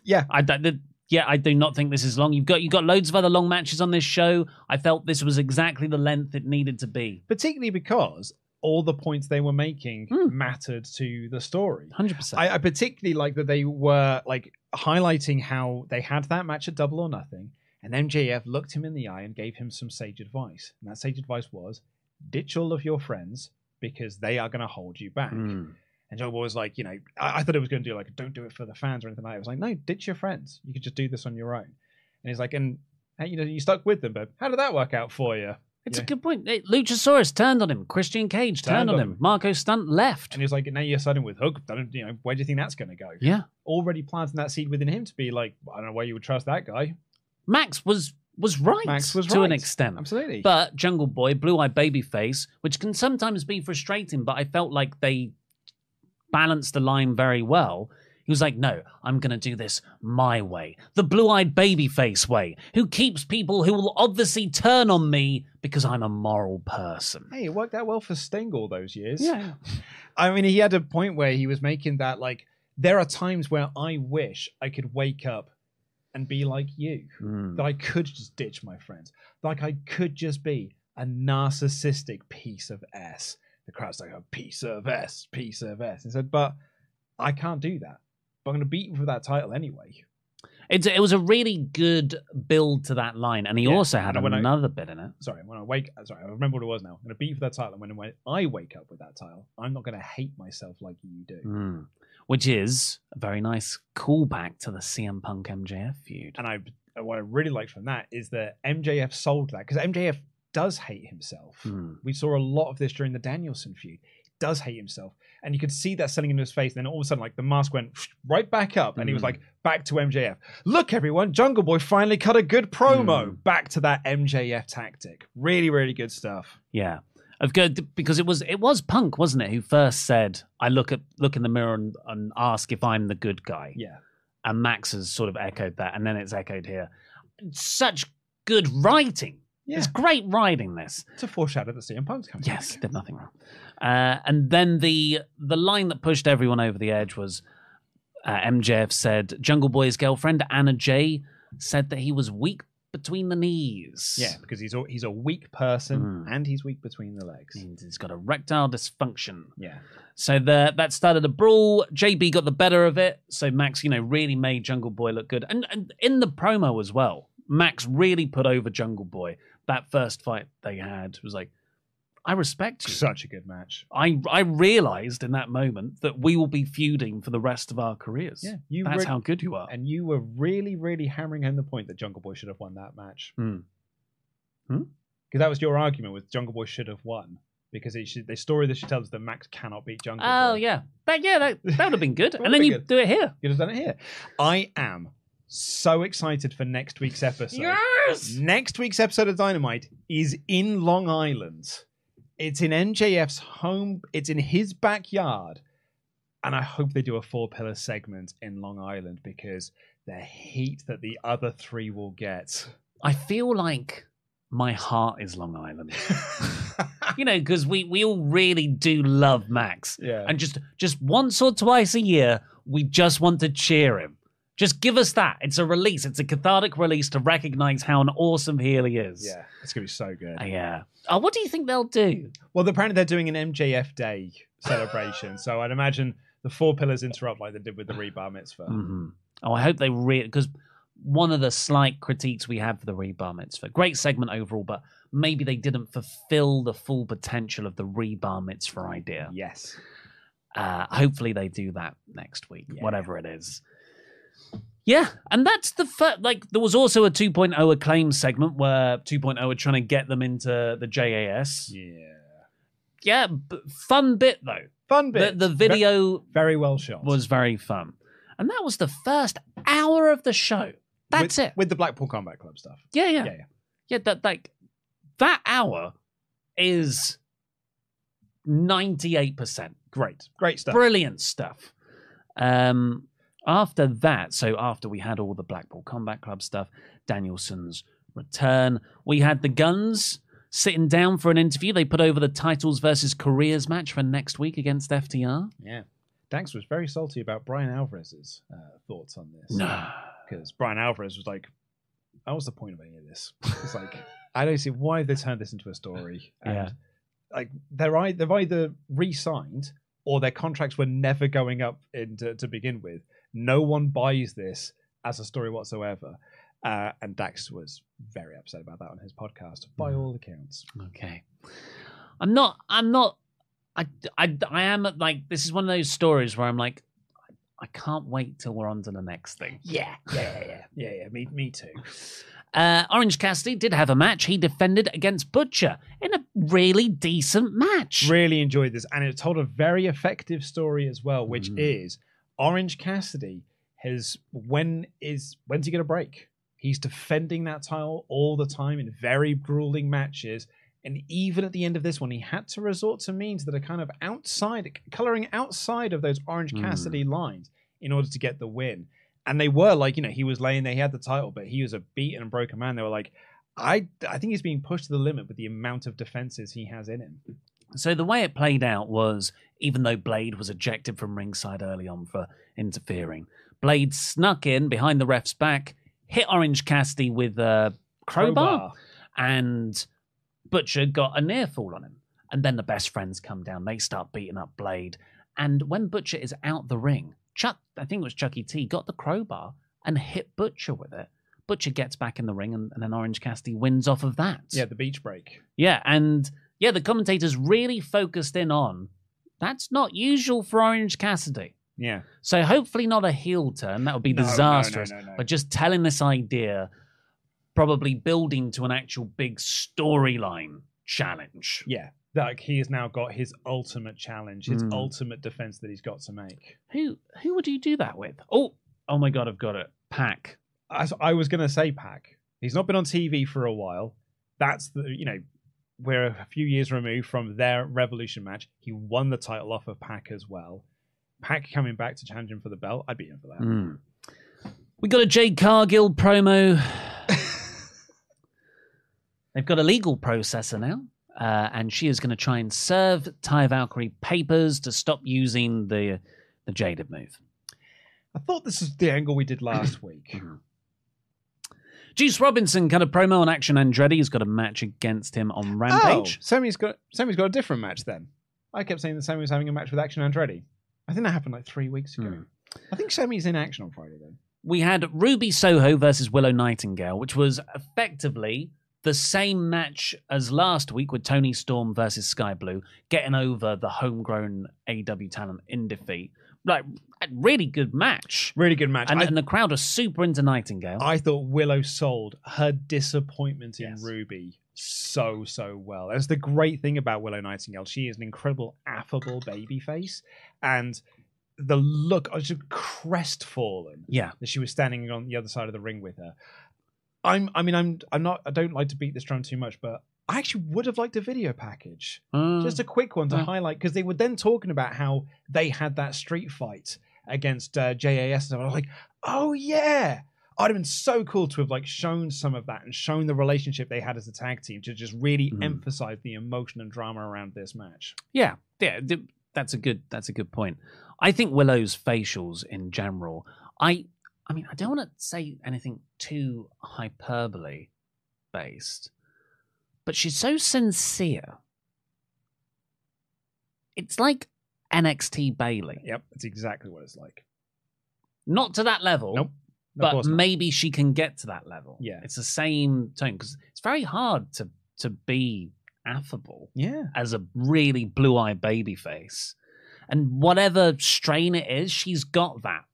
Yeah. I don't. The, yeah, I do not think this is long. You've got you've got loads of other long matches on this show. I felt this was exactly the length it needed to be. Particularly because all the points they were making Hmm. mattered to the story. Hundred percent. I, I particularly like that they were like highlighting how they had that match at Double or Nothing, and MJF looked him in the eye and gave him some sage advice. And that sage advice was, ditch all of your friends because they are going to hold you back. Mm. And Joe was like, you know, I, I thought it was going to do like, don't do it for the fans or anything like that. It was like, no, ditch your friends. You could just do this on your own. And he's like, and you know, you stuck with them, but how did that work out for you? It's Yeah. a good point. Luchasaurus turned on him. Christian Cage turned, Turned on him. him. Marko Stunt left. And he was like, now you're siding with Hook. I don't, you know, where do you think that's going to go? yeah, Already planting that seed within him to be like, I don't know why you would trust that guy. Max was was right. Max was to an extent. Absolutely. But Jungle Boy, Blue Eye Babyface, which can sometimes be frustrating, but I felt like they balanced the line very well. He was like, no, I'm going to do this my way. The blue eyed babyface way, who keeps people who will obviously turn on me because I'm a moral person. hey, it worked out well for Sting all those years. Yeah. I mean, he had a point where he was making that like, there are times where I wish I could wake up and be like you. Mm. that I could just ditch my friends. Like I could just be a narcissistic piece of S. The crowd's like a piece of S, piece of S. He said, but I can't do that. But I'm going to beat you for that title anyway. It's, it was a really good build to that line, and he Yeah, also had and when I- another bit in it. Sorry, when I wake, sorry, I remember what it was now. I'm going to beat you for that title, and when when I wake up with that title, I'm not going to hate myself like you do. Mm. Which is a very nice callback to the CM Punk MJF feud. And I, what I really liked from that is that MJF sold that because MJF does hate himself. Mm. We saw a lot of this during the Danielson feud. Does hate himself. And you could see that selling into his face. And then all of a sudden, like the mask went right back up and he was Mm. like, back to MJF. Look, everyone, Jungle Boy finally cut a good promo. Mm. Back to that MJF tactic. Really, really good stuff. Yeah. Of good because it was it was Punk, wasn't it, who first said, I look at look in the mirror and, and ask if I'm the good guy. Yeah. And Max has sort of echoed that, and then it's echoed here. Such good writing. Yeah. It's great writing this. To foreshadow the CM Punk's coming Yes, back. did nothing wrong. Uh, and then the the line that pushed everyone over the edge was uh, MJF said Jungle Boy's girlfriend Anna Jay said that he was weak between the knees. Yeah, because he's a, he's a weak person Mm. and he's weak between the legs. And he's got erectile dysfunction. Yeah. So the, that started a brawl. JB got the better of it. So Max, you know, really made Jungle Boy look good. And, and in the promo as well, Max really put over Jungle Boy. That first fight they had was like, I respect you. Such a good match. I I realized in that moment that we will be feuding for the rest of our careers. Yeah, you That's re- how good you are. And you were really, really hammering home the point that Jungle Boy should have won that match. Hmm. Hmm? Because that was your argument with Jungle Boy should have won. Because it should, the story that she tells is that Max cannot beat Jungle Oh Boy. yeah, that, yeah, that, that would have been good. And then you good. do it here. You'd have done it here. I am so excited for next week's episode. Yes. Next week's episode of Dynamite is in Long Island. It's in MJF's home, it's in his backyard. And I hope they do a four pillar segment in Long Island because the heat that the other three will get. I feel like my heart is Long Island. you know, because we we all really do love Max. Yeah. And just just once or twice a year, we just want to cheer him. Just give us that. It's a release. It's a cathartic release to recognize how an awesome heel he is. yeah, it's going to be so good. Uh, yeah. Oh, what do you think they'll do? Well, apparently they're doing an MJF Day celebration. so I'd imagine the four pillars interrupt like they did with the Rebar Mitzvah. hmm Oh, I hope they really because one of the slight critiques we have for the Rebar Mitzvah, great segment overall, but maybe they didn't fulfill the full potential of the Rebar Mitzvah idea. Yes. Uh, hopefully they do that next week, Yeah. whatever it is. Yeah, and that's the first, like. There was also a 2.0 acclaim segment where 2.0 were trying to get them into the JAS. Yeah. Yeah, fun bit though. Fun bit. the video Very well shot. was very fun, and that was the first hour of the show. That's with, it. With the Blackpool Combat Club stuff. yeah, yeah, Yeah, yeah. yeah. That like that hour is ninety eight percent. Great. Great stuff. Brilliant stuff. Um, after that, so after we had all the Blackpool Combat Club stuff, Danielson's return, we had the Gunns sitting down for an interview. They put over the titles versus careers match for next week against FTR. Yeah. Dax was very salty about Bryan Alvarez's uh, thoughts on this. No. Because Brian Alvarez was like, "What was the point of any of this?" It's like, I don't see why they turned this into a story. And, Yeah. Like they're they've either re-signed or their contracts were never going up in to, to begin with. No one buys this as a story whatsoever. Uh, and Dax was very upset about that on his podcast, by Mm. all accounts. Okay. I'm not. I'm not. I, I, I am like this is one of those stories where I'm like, I can't wait till we're on to the next thing. Yeah, yeah, yeah, yeah, yeah. yeah me, me too. Uh, Orange Cassidy did have a match. He defended against Butcher in a really decent match. Really enjoyed this, and it told a very effective story as well, which Mm. is Orange Cassidy has when is when's he going to break? He's defending that title all the time in very grueling matches, and even at the end of this one, he had to resort to means that are kind of outside, coloring outside of those Orange Mm. Cassidy lines in order to get the win. And they were like, you know, he was laying there, he had the title, but he was a beaten and broken man. They were like, I, I think he's being pushed to the limit with the amount of defenses he has in him. So the way it played out was, even though Blade was ejected from ringside early on for interfering, Blade snuck in behind the ref's back, hit Orange Cassidy with a crowbar, Crowbar. and Butcher got a near fall on him. And then the best friends come down. They start beating up Blade. And when Butcher is out the ring, Chuck, I think it was Chucky T, got the crowbar and hit Butcher with it. Butcher gets back in the ring, and, and then Orange Cassidy wins off of that. Yeah, the beach break. Yeah, and yeah, the commentators really focused in on that's not usual for Orange Cassidy. Yeah. So hopefully not a heel turn. That would be No, disastrous. no, no. But just telling this idea, probably building to an actual big storyline challenge. Yeah. Like he has now got his ultimate challenge, his Mm. ultimate defense that he's got to make. Who who would you do that with? Oh, oh my god, I've got it. Pac. As I was going to say, Pac. He's not been on TV for a while. That's the you know we're a few years removed from their Revolution match. He won the title off of Pac as well. Pac coming back to challenge him for the belt. I'd be in for that. Mm. We got a Jade Cargill promo. They've got a legal processor now, uh, and she is going to try and serve Taya Valkyrie papers to stop using the the jaded move. I thought this was the angle we did last week. Juice Robinson cut a promo on Action Andretti. He's got a match against him on Rampage. Oh, Sammy's got Sammy's got a different match then. I kept saying that Sammy was having a match with Action Andretti. I think that happened like three weeks ago. Hmm. I think Sammy's in action on Friday then. we had Ruby Soho versus Willow Nightingale, which was effectively the same match as last week with Toni Storm versus Sky Blue, getting over the homegrown AW talent in defeat. Like, a really good match. Really good match. And, I, and the crowd are super into Nightingale. I thought Willow sold her disappointment in Yes. Ruby so so well. That's the great thing about Willow Nightingale. She is an incredible affable baby face, and the look I was just crestfallen yeah. that she was standing on the other side of the ring with her. I'm I mean I'm I'm not I don't like to beat this drum too much, but I actually would have liked a video package. Uh, Just a quick one to Yeah. highlight because they were then talking about how they had that street fight against uh, JAS. And I was like, oh yeah, I'd have been so cool to have like shown some of that and shown the relationship they had as a tag team to just really Mhm. emphasize the emotion and drama around this match. Yeah, yeah, th- that's a good that's a good point. I think Willow's facials in general. I I mean, I don't want to say anything too hyperbole based, but she's so sincere. It's like NXT Bayley, Yep, that's exactly what it's like. not to that level. Nope. Of But maybe she can get to that level. Yeah. it's the same tone because it's very hard to to be affable yeah, as a really blue eyed baby face. And whatever strain it is, she's got that.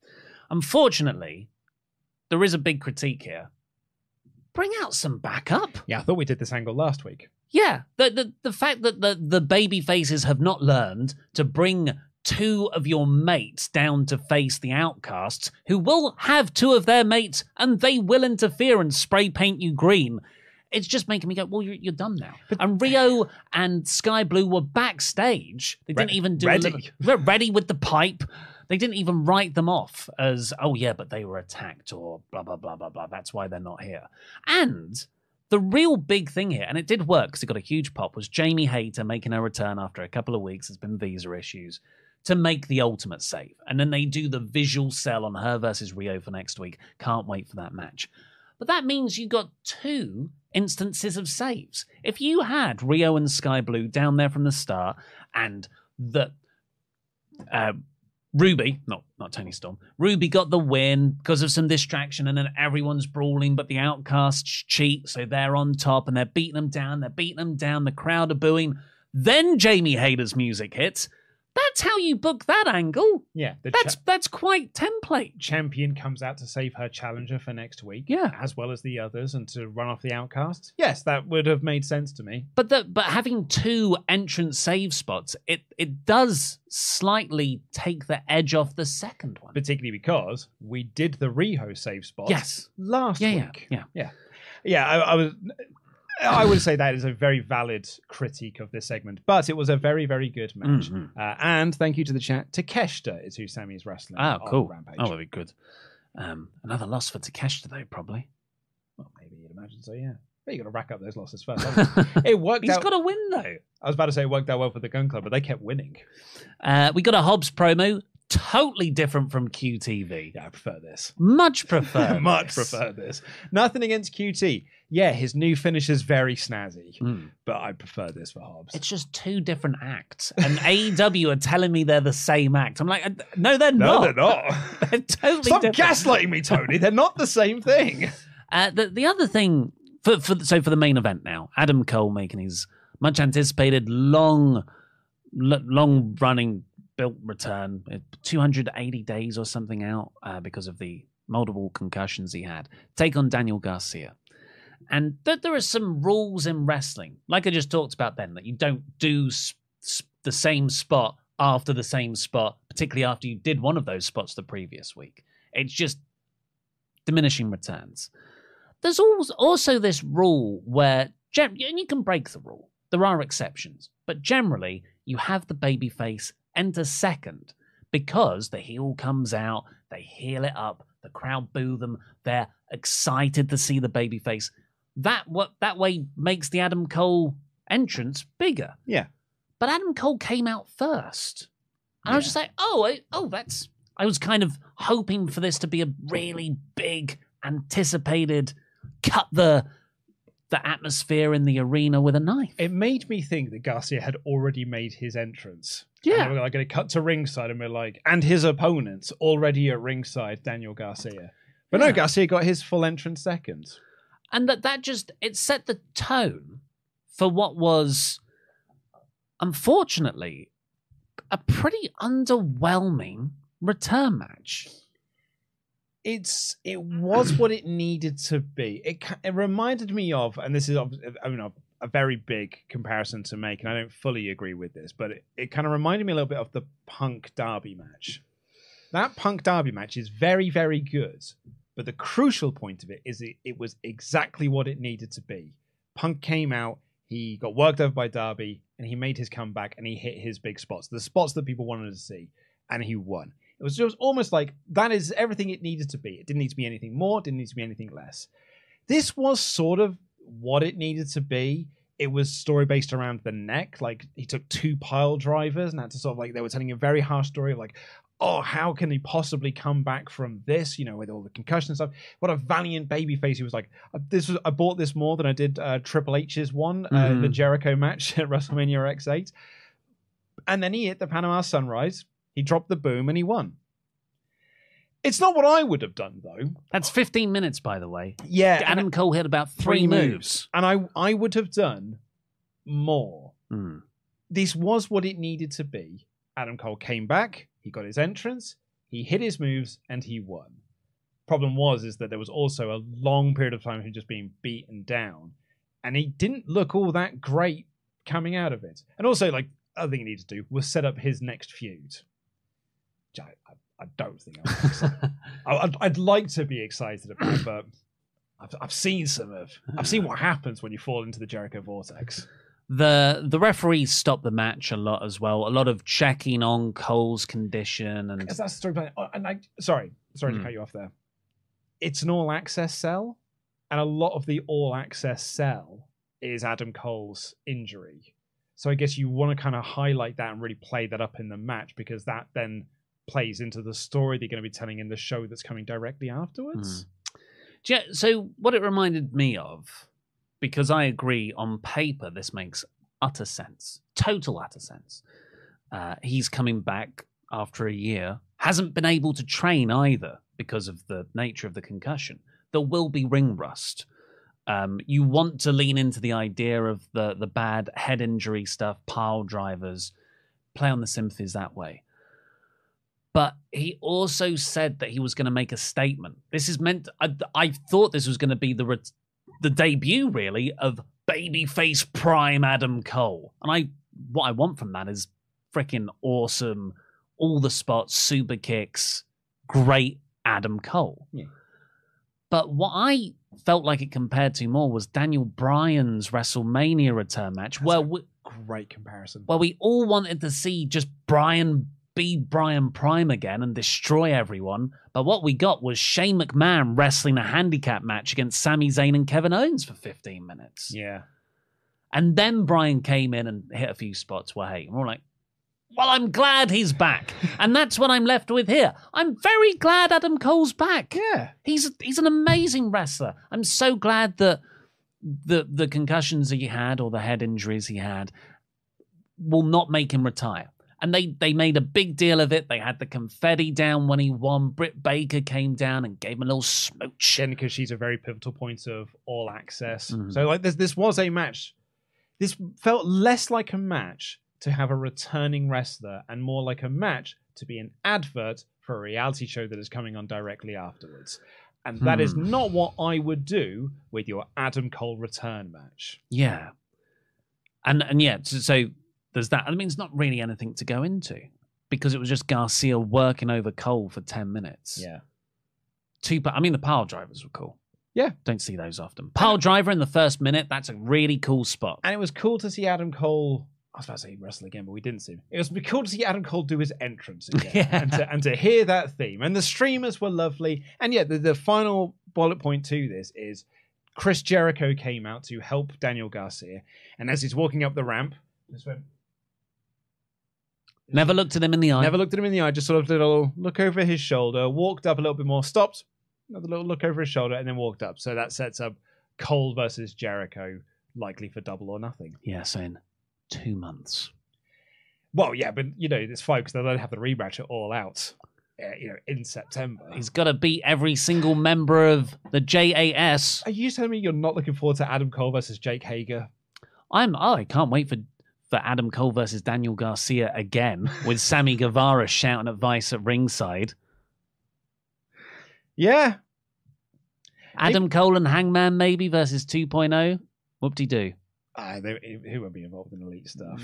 Unfortunately, there is a big critique here. Bring out some backup. yeah. I thought we did this angle last week. Yeah, the the, the fact that the, the baby faces have not learned to bring two of your mates down to face the outcasts, who will have two of their mates and they will interfere and spray paint you green. It's just making me go, well, you're, you're done now. and Riho and Sky Blue were backstage. They didn't Re- even do ready. Little, ready with the pipe. They didn't even write them off as, oh yeah, but they were attacked or blah blah blah blah blah. That's why they're not here. And the real big thing here, and it did work because it got a huge pop, was Jamie Hayter making her return after a couple of weeks. There's been visa issues to make the ultimate save. And then they do the visual sell on her versus Riho for next week. Can't wait for that match. But that means you got two instances of saves. If you had Riho and Sky Blue down there from the start and the uh, Ruby, not not Toni Storm, Ruby got the win because of some distraction, and then everyone's brawling, but the outcasts cheat, so they're on top and they're beating them down, they're beating them down, the crowd are booing. Then Jamie Hayter's music hits. That's how you book that angle. Yeah, That's cha- that's quite template. champion comes out to save her challenger for next week. Yeah. as well as the others, and to run off the outcasts. Yes, that would have made sense to me. But the, but having two entrance save spots, it it does slightly take the edge off the second one. Particularly because we did the Riho save spot. Yes. last Yeah, yeah, week. yeah. yeah, yeah. I, I was. I would say that is a very valid critique of this segment, but it was a very, very good match. Mhm. Uh, and thank you to the chat. Takeshita is who Sammy is wrestling. Oh, cool. Rampage. Oh, very good. Um, another loss for Takeshita though, probably. Well, maybe you'd imagine so. Yeah, but you got to rack up those losses first. it worked He's out. got to win though. I was about to say it worked out well for the Gunn Club, but they kept winning. Uh, we got a Hobbs promo, totally different from QTV. Yeah, I prefer this. Much prefer. Much this. prefer this. Nothing against QT. Yeah, his new finish is very snazzy, Mm. but I prefer this for Hobbs. It's just two different acts, and AEW are telling me they're the same act. I'm like, uh, no, they're not. no, not. they're not. They're totally Stop different. gaslighting me, Tony. They're not the same thing. Uh, the the other thing for for so for the main event now, Adam Cole making his much anticipated long long running built return, uh, 280 days or something out uh, because of the multiple concussions he had. Take on Daniel Garcia. And there are some rules in wrestling, like I just talked about then, that you don't do s- s- the same spot after the same spot, particularly after you did one of those spots the previous week. It's just diminishing returns. There's also this rule where, and you can break the rule. There are exceptions, but generally you have the babyface enter second because the heel comes out, they heel it up, the crowd boo them, they're excited to see the babyface. That what that way makes the Adam Cole entrance bigger. Yeah. But Adam Cole came out first. And I was just like, oh, I, oh, that's. I was kind of hoping for this to be a really big, anticipated, cut the the atmosphere in the arena with a knife. It made me think that Garcia had already made his entrance. Yeah. And were like going to cut to ringside and we're like, and his opponents already at ringside, Daniel Garcia. But no, Garcia got his full entrance second. and that that just it set the tone for what was unfortunately a pretty underwhelming return match. It's it was what it needed to be. It it reminded me of, and this is I mean a, a very big comparison to make, and I don't fully agree with this, but it, it kind of reminded me a little bit of the Punk Darby match. That Punk Darby match is very very good, but the crucial point of it is it, it was exactly what it needed to be. Punk came out, he got worked over by Darby, and he made his comeback and he hit his big spots, the spots that people wanted to see, and he won. It was just almost like that is everything it needed to be. It didn't need to be anything more, didn't need to be anything less. This was sort of what it needed to be. It was story based around the neck. Like he took two pile drivers and had to sort of like they were telling a very harsh story of like, oh, how can he possibly come back from this? You know, with all the concussion stuff. What a valiant baby face he was like. uh, This was I bought this more than I did uh, Triple H's one, uh, Mhm. the Jericho match at WrestleMania X8. And then he hit the Panama Sunrise. He dropped the boom and he won. It's not what I would have done though. That's 15 minutes, by the way. Yeah, and- Adam Cole hit about three, moves. and I I would have done more. Hmm. This was what it needed to be. Adam Cole came back. He got his entrance. He hit his moves and he won. Problem was is that there was also a long period of time of him just being beaten down, and he didn't look all that great coming out of it. And also, like other thing he needed to do was set up his next feud. I, I, I don't think I'm excited. I- I'd, I'd like to be excited about, but I've, I've seen some of. I've seen what happens when you fall into the Jericho vortex. The the referees stopped the match a lot as well. A lot of checking on Cole's condition and that's the storyline. Oh, and I, sorry, sorry Hmm. to cut you off there. It's an all access cell. and a lot of the all access cell is Adam Cole's injury. So I guess you want to kind of highlight that and really play that up in the match because that then plays into the story they're going to be telling in the show that's coming directly afterwards. Yeah, so what it reminded me of, because I agree on paper, this makes utter sense, total utter sense. Uh, he's coming back after a year, hasn't been able to train either because of the nature of the concussion. There will be ring rust. Um, you want to lean into the idea of the the bad head injury stuff, pile drivers, play on the sympathies that way. But he also said that he was going to make a statement. This is meant. I, I thought this was going to be the ret- the debut, really, of babyface prime Adam Cole. And I, what I want from that is freaking awesome, all the spots, super kicks, great Adam Cole. Yeah. But what I felt like it compared to more was Daniel Bryan's WrestleMania return match, where we, Great comparison. well, we all wanted to see just Brian be Brian Prime again and destroy everyone. But what we got was Shane McMahon wrestling a handicap match against Sami Zayn and Kevin Owens for 15 minutes. yeah. And then Brian came in and hit a few spots where, hey, we're all like, well, I'm glad he's back. and that's what I'm left with here. I'm very glad Adam Cole's back. Yeah. He's he's an amazing wrestler. I'm so glad that the the concussions he had or the head injuries he had will not make him retire. And they they made a big deal of it. They had the confetti down when he won. Britt Baker came down and gave him a little smooch. Again, because she's a very pivotal point of all access. Mhm. So like this this was a match. This felt less like a match to have a returning wrestler and more like a match to be an advert for a reality show that is coming on directly afterwards. And that is Hmm. not what I would do with your Adam Cole return match. Yeah, and and yeah, so, so there's that. I mean, it's not really anything to go into because it was just Garcia working over Cole for ten minutes. Yeah. two. I mean, the pile drivers were cool. Yeah. don't see those often. Pile driver in the first minute. That's a really cool spot. And it was cool to see Adam Cole. I was about to say wrestle again, but we didn't see him. It was cool to see Adam Cole do his entrance again Yeah. and, to, and to hear that theme. And the streamers were lovely. And yeah, the, the final bullet point to this is Chris Jericho came out to help Daniel Garcia. And as he's walking up the ramp, just went, Never looked at him in the eye. never looked at him in the eye, just sort of did a little look over his shoulder, walked up a little bit more, stopped, another little look over his shoulder, and then walked up. So that sets up Cole versus Jericho, likely for double or nothing. Yes, in two months. Well, yeah, but you know, it's fine because they don't have the rematch at all out, uh, you know, in September. He's got to beat every single member of the JAS. Are you telling me you're not looking forward to Adam Cole versus Jake Hager? I'm. Oh, I can't wait for for Adam Cole versus Daniel Garcia again with Sammy Guevara shouting at Vice at ringside. Yeah, Adam Cole and Hangman maybe versus 2.0. Whoop de doo. uh, they, who won't be involved in elite stuff?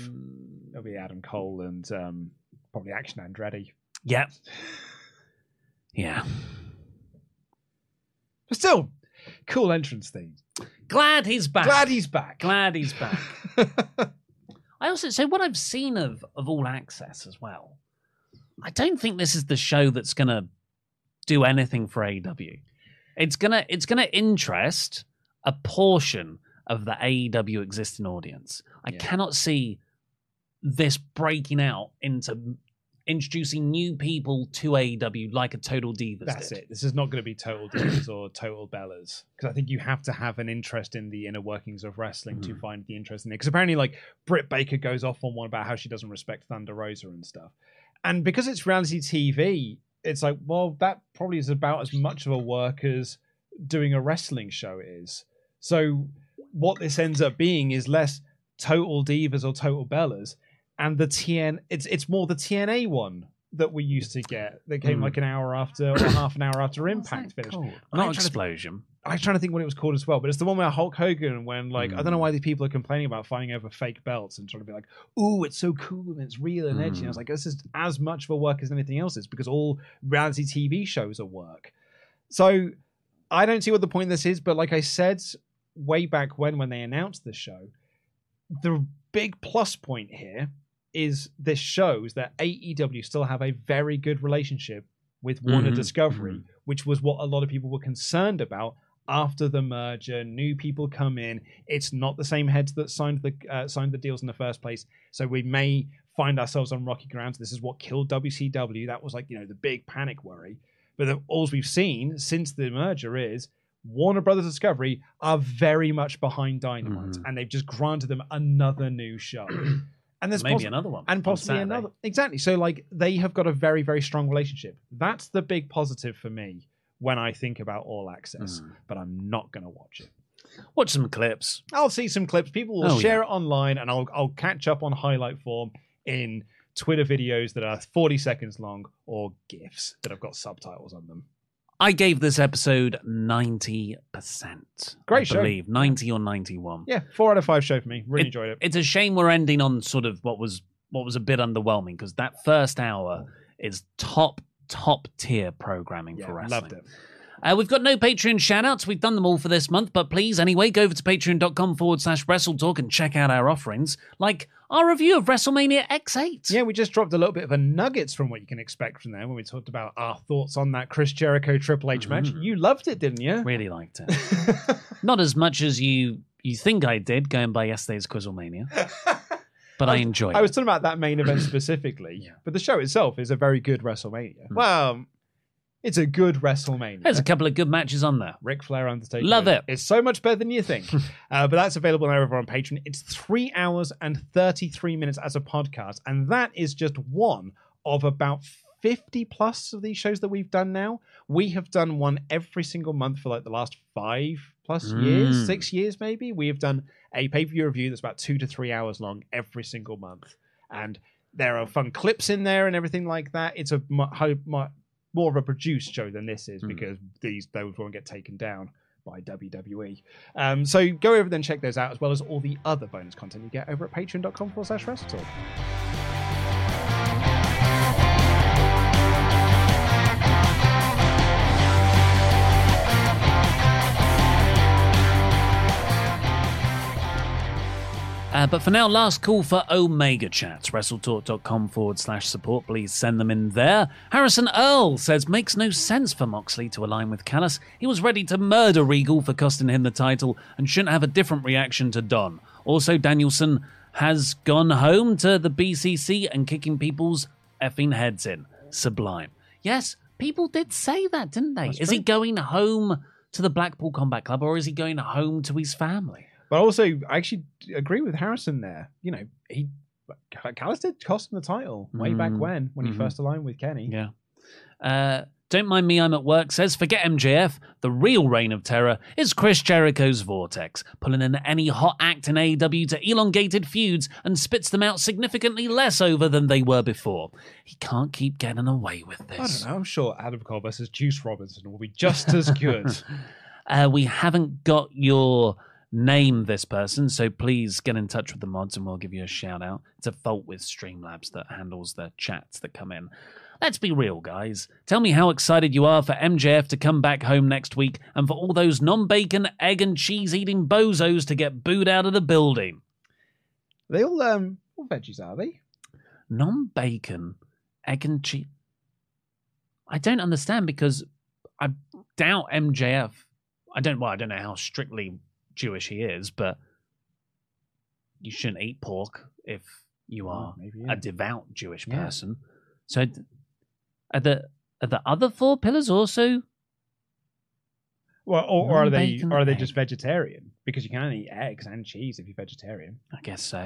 It'll be Adam Cole and um, probably Action Andretti. Yep. Yeah. But still, cool entrance theme. Glad he's back. Glad he's back. Glad he's back. I also so what I've seen of of All Access as well. I don't think this is the show that's gonna do anything for AEW. It's gonna it's gonna interest a portion of the AEW existing audience. I Yeah. cannot see this breaking out into introducing new people to AEW like a Total Divas That's did. it. This is not going to be Total Divas or Total Bellas because I think you have to have an interest in the inner workings of wrestling to Mhm. find the interest in it. Because apparently, like Britt Baker goes off on one about how she doesn't respect Thunder Rosa and stuff, and because it's reality TV, it's like, well, that probably is about as much of a work as doing a wrestling show is. So what this ends up being is less Total Divas or Total Bellas, and the TN. It's it's more the TNA one that we used to get that came Mm. like an hour after or half an hour after Impact finished. called? Not Explosion. I'm trying to think what it was called as well, but it's the one where Hulk Hogan, when like I don't know Mm. why these people are complaining about fighting over fake belts and trying to be like, "Ooh, it's so cool and it's real and edgy." And I was Mm. like, "This is as much of a work as anything else is because all reality TV shows are work." So I don't see what the point of this is, but like I said way back when when they announced the show, the big plus point here is this shows that AEW still have a very good relationship with Warner Mhm, Discovery, which was what a lot of people were concerned about after the merger, new people come in. It's not the same heads that signed the uh, signed the deals in the first place. So we may find ourselves on rocky ground. This is what killed WCW. That was like you know the big panic worry. But the, all we've seen since the merger is Warner Brothers Discovery are very much behind Dynamite, Mhm. and they've just granted them another new show. And there's Maybe possi- another one and possibly Saturday. another. Exactly. So like they have got a very very strong relationship. That's the big positive for me when I think about All Access. Mm. But I'm not going to watch it. Watch some clips. I'll see some clips. People will Oh, share yeah. it online, and I'll I'll catch up on highlight form in Twitter videos that are 40 seconds long or gifs that have got subtitles on them. I gave this episode 90%. Great I show. believe 90 or 91. Yeah, four out of five show for me. Really enjoyed it. It's a shame we're ending on sort of what was what was a bit underwhelming because that first hour is top top tier programming Yeah, for wrestling. loved it. Uh, we've got no Patreon shout outs. We've done them all for this month, but please, anyway, go over to patreon.com forward slash wrestle talk and check out our offerings, like our review of WrestleMania X8. Yeah, we just dropped a little bit of a nuggets from what you can expect from there when we talked about our thoughts on that Chris Jericho Triple H match. Mhm. You loved it, didn't you? Really liked it. Not as much as you you think I did going by yesterday's Quizzlemania, but I enjoyed I was talking about that main event specifically, but the show itself is a very good WrestleMania. Well, it's a good WrestleMania. There's a couple of good matches on there. Ric Flair Undertaker. Love it. It's so much better than you think. uh, but that's available now over on Patreon. It's three hours and 33 minutes as a podcast. And that is just one of about 50 plus of these shows that we've done now. We have done one every single month for like the last five plus years, Mm. six years maybe. We have done a pay per view review that's about two to three hours long every single month. And there are fun clips in there and everything like that. It's a mu- ho- mu- more of a produced show than this is Mm. because these those won't get taken down by WWE. Um, so go over there and check those out, as well as all the other bonus content you get over at patreon.com forward slash WrestleTalk. Uh, but for now, last call for Omega Chats. WrestleTalk.com forward slash support. Please send them in there. Harrison Earl says, makes no sense for Moxley to align with Callis. He was ready to murder Regal for costing him the title and shouldn't have a different reaction to Don. Also, Danielson has gone home to the BCC and kicking people's effing heads in. Sublime. Yes, people did say that, didn't they? That's is he going home to the Blackpool Combat Club or is he going home to his family? But also, I actually agree with Harrison there. You know, he Callis did cost him the title way back Mm, when, when mhm. he first aligned with Kenny. Yeah. Uh, don't mind me, I'm at work says, forget MJF. The real reign of terror is Chris Jericho's Vortex, pulling in any hot act in AEW to elongated feuds and spits them out significantly less over than they were before. He can't keep getting away with this. I don't know, I'm sure Adam Cole versus Juice Robinson will be just as good. Uh, we haven't got your name this person, so please get in touch with the mods and we'll give you a shout out. It's a fault with Streamlabs that handles the chats that come in. Let's be real, guys. Tell me how excited you are for MJF to come back home next week and for all those non bacon, egg, and cheese eating bozos to get booed out of the building. they all um all veggies are they? Non bacon, egg, and cheese. I don't understand because I doubt MJF. I don't. Well, I don't know how strictly Jewish he is, but you shouldn't eat pork if you are maybe, a devout Jewish Yeah. person. So, are the are the other four pillars also? Well, or, or are they or are they just vegetarian? Because you can only eat eggs and cheese if you're vegetarian. I guess so.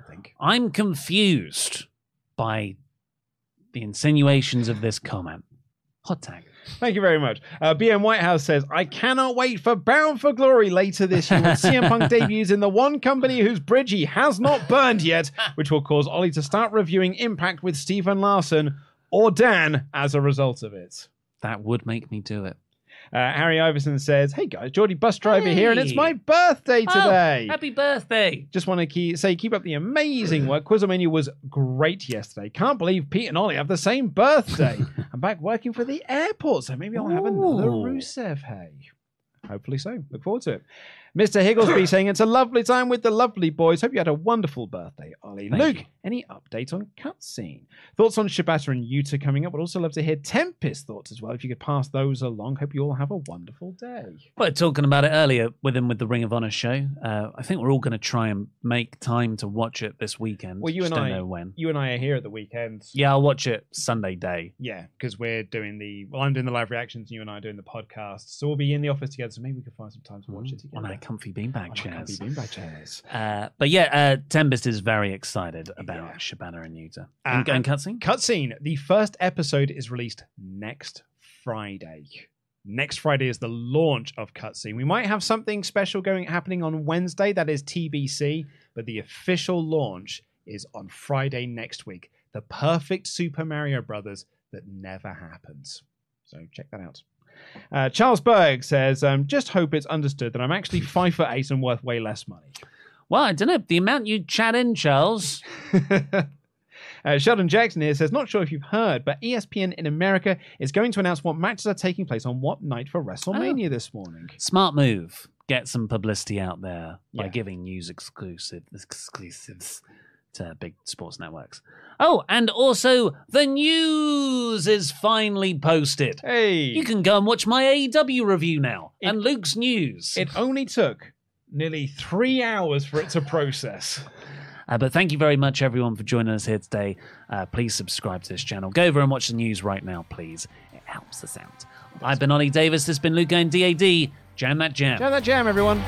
I think. I'm confused by the insinuations of this comment. Hot tag. Thank you very much. Uh, BM Whitehouse says, I cannot wait for Bound for Glory later this year when CM Punk debuts in the one company whose bridge he has not burned yet, which will cause Oli to start reviewing Impact with Stephen Larson or Dan as a result of it. That would make me do it. Uh, Harry Iverson says, Hey guys, Geordie Bus Driver here, and it's my birthday today. Oh, happy birthday! Just want to keep, say, keep up the amazing work. Quizlemania was great yesterday. Can't believe Pete and Oli have the same birthday. I'm back working for the airport, so maybe I'll have another. Rusev. Hey, hopefully so. Look forward to it. Mr. Higglesby saying it's a lovely time with the lovely boys. Hope you had a wonderful birthday, Oli. Thank Luke, you. any update on cutscene? Thoughts on Shibata and Yuta coming up? Would also love to hear Tempest thoughts as well. If you could pass those along. Hope you all have a wonderful day. We were talking about it earlier with him with the Ring of Honor show. Uh, I think we're all going to try and make time to watch it this weekend. Well, you Just and don't I, know when. you and I are here at the weekend. Yeah, I'll watch it Sunday day. Yeah, because we're doing the well, I'm doing the live reactions, and you and I are doing the podcast. So we'll be in the office together. So maybe we can find some time to watch it together. Comfy beanbag chairs. comfy beanbag chairs. Uh, but yeah, uh, Tempest is very excited about Yeah. Shibata and Yuta. Uh, and, and and- cutscene? Cutscene. The first episode is released next Friday. Next Friday is the launch of Cutscene. We might have something special going happening on Wednesday. That is TBC, but the official launch is on Friday next week. The perfect Super Mario Brothers that never happens. So check that out. Uh, Charles Berg says, um, "Just hope it's understood that I'm actually five foot eight and worth way less money." Well, I don't know. The amount you chat in, Charles. Uh, Sheldon Jackson here says, not sure if you've heard, but ESPN in America is going to announce what matches are taking place on what night for WrestleMania this morning. Smart move. Get some publicity out there by Yeah. giving news exclusive exclusives to big sports networks. Oh, and also the news is finally posted. Hey, You can go and watch my AEW review now It- and Luke's news. it only took nearly three hours for it to process. Uh, but thank you very much, everyone, for joining us here today. Uh, please subscribe to this channel. Go over and watch the news right now, please. It helps us out. I've been Oli Davis. This has been Luke and DAD. Jam that jam. Jam that jam, everyone.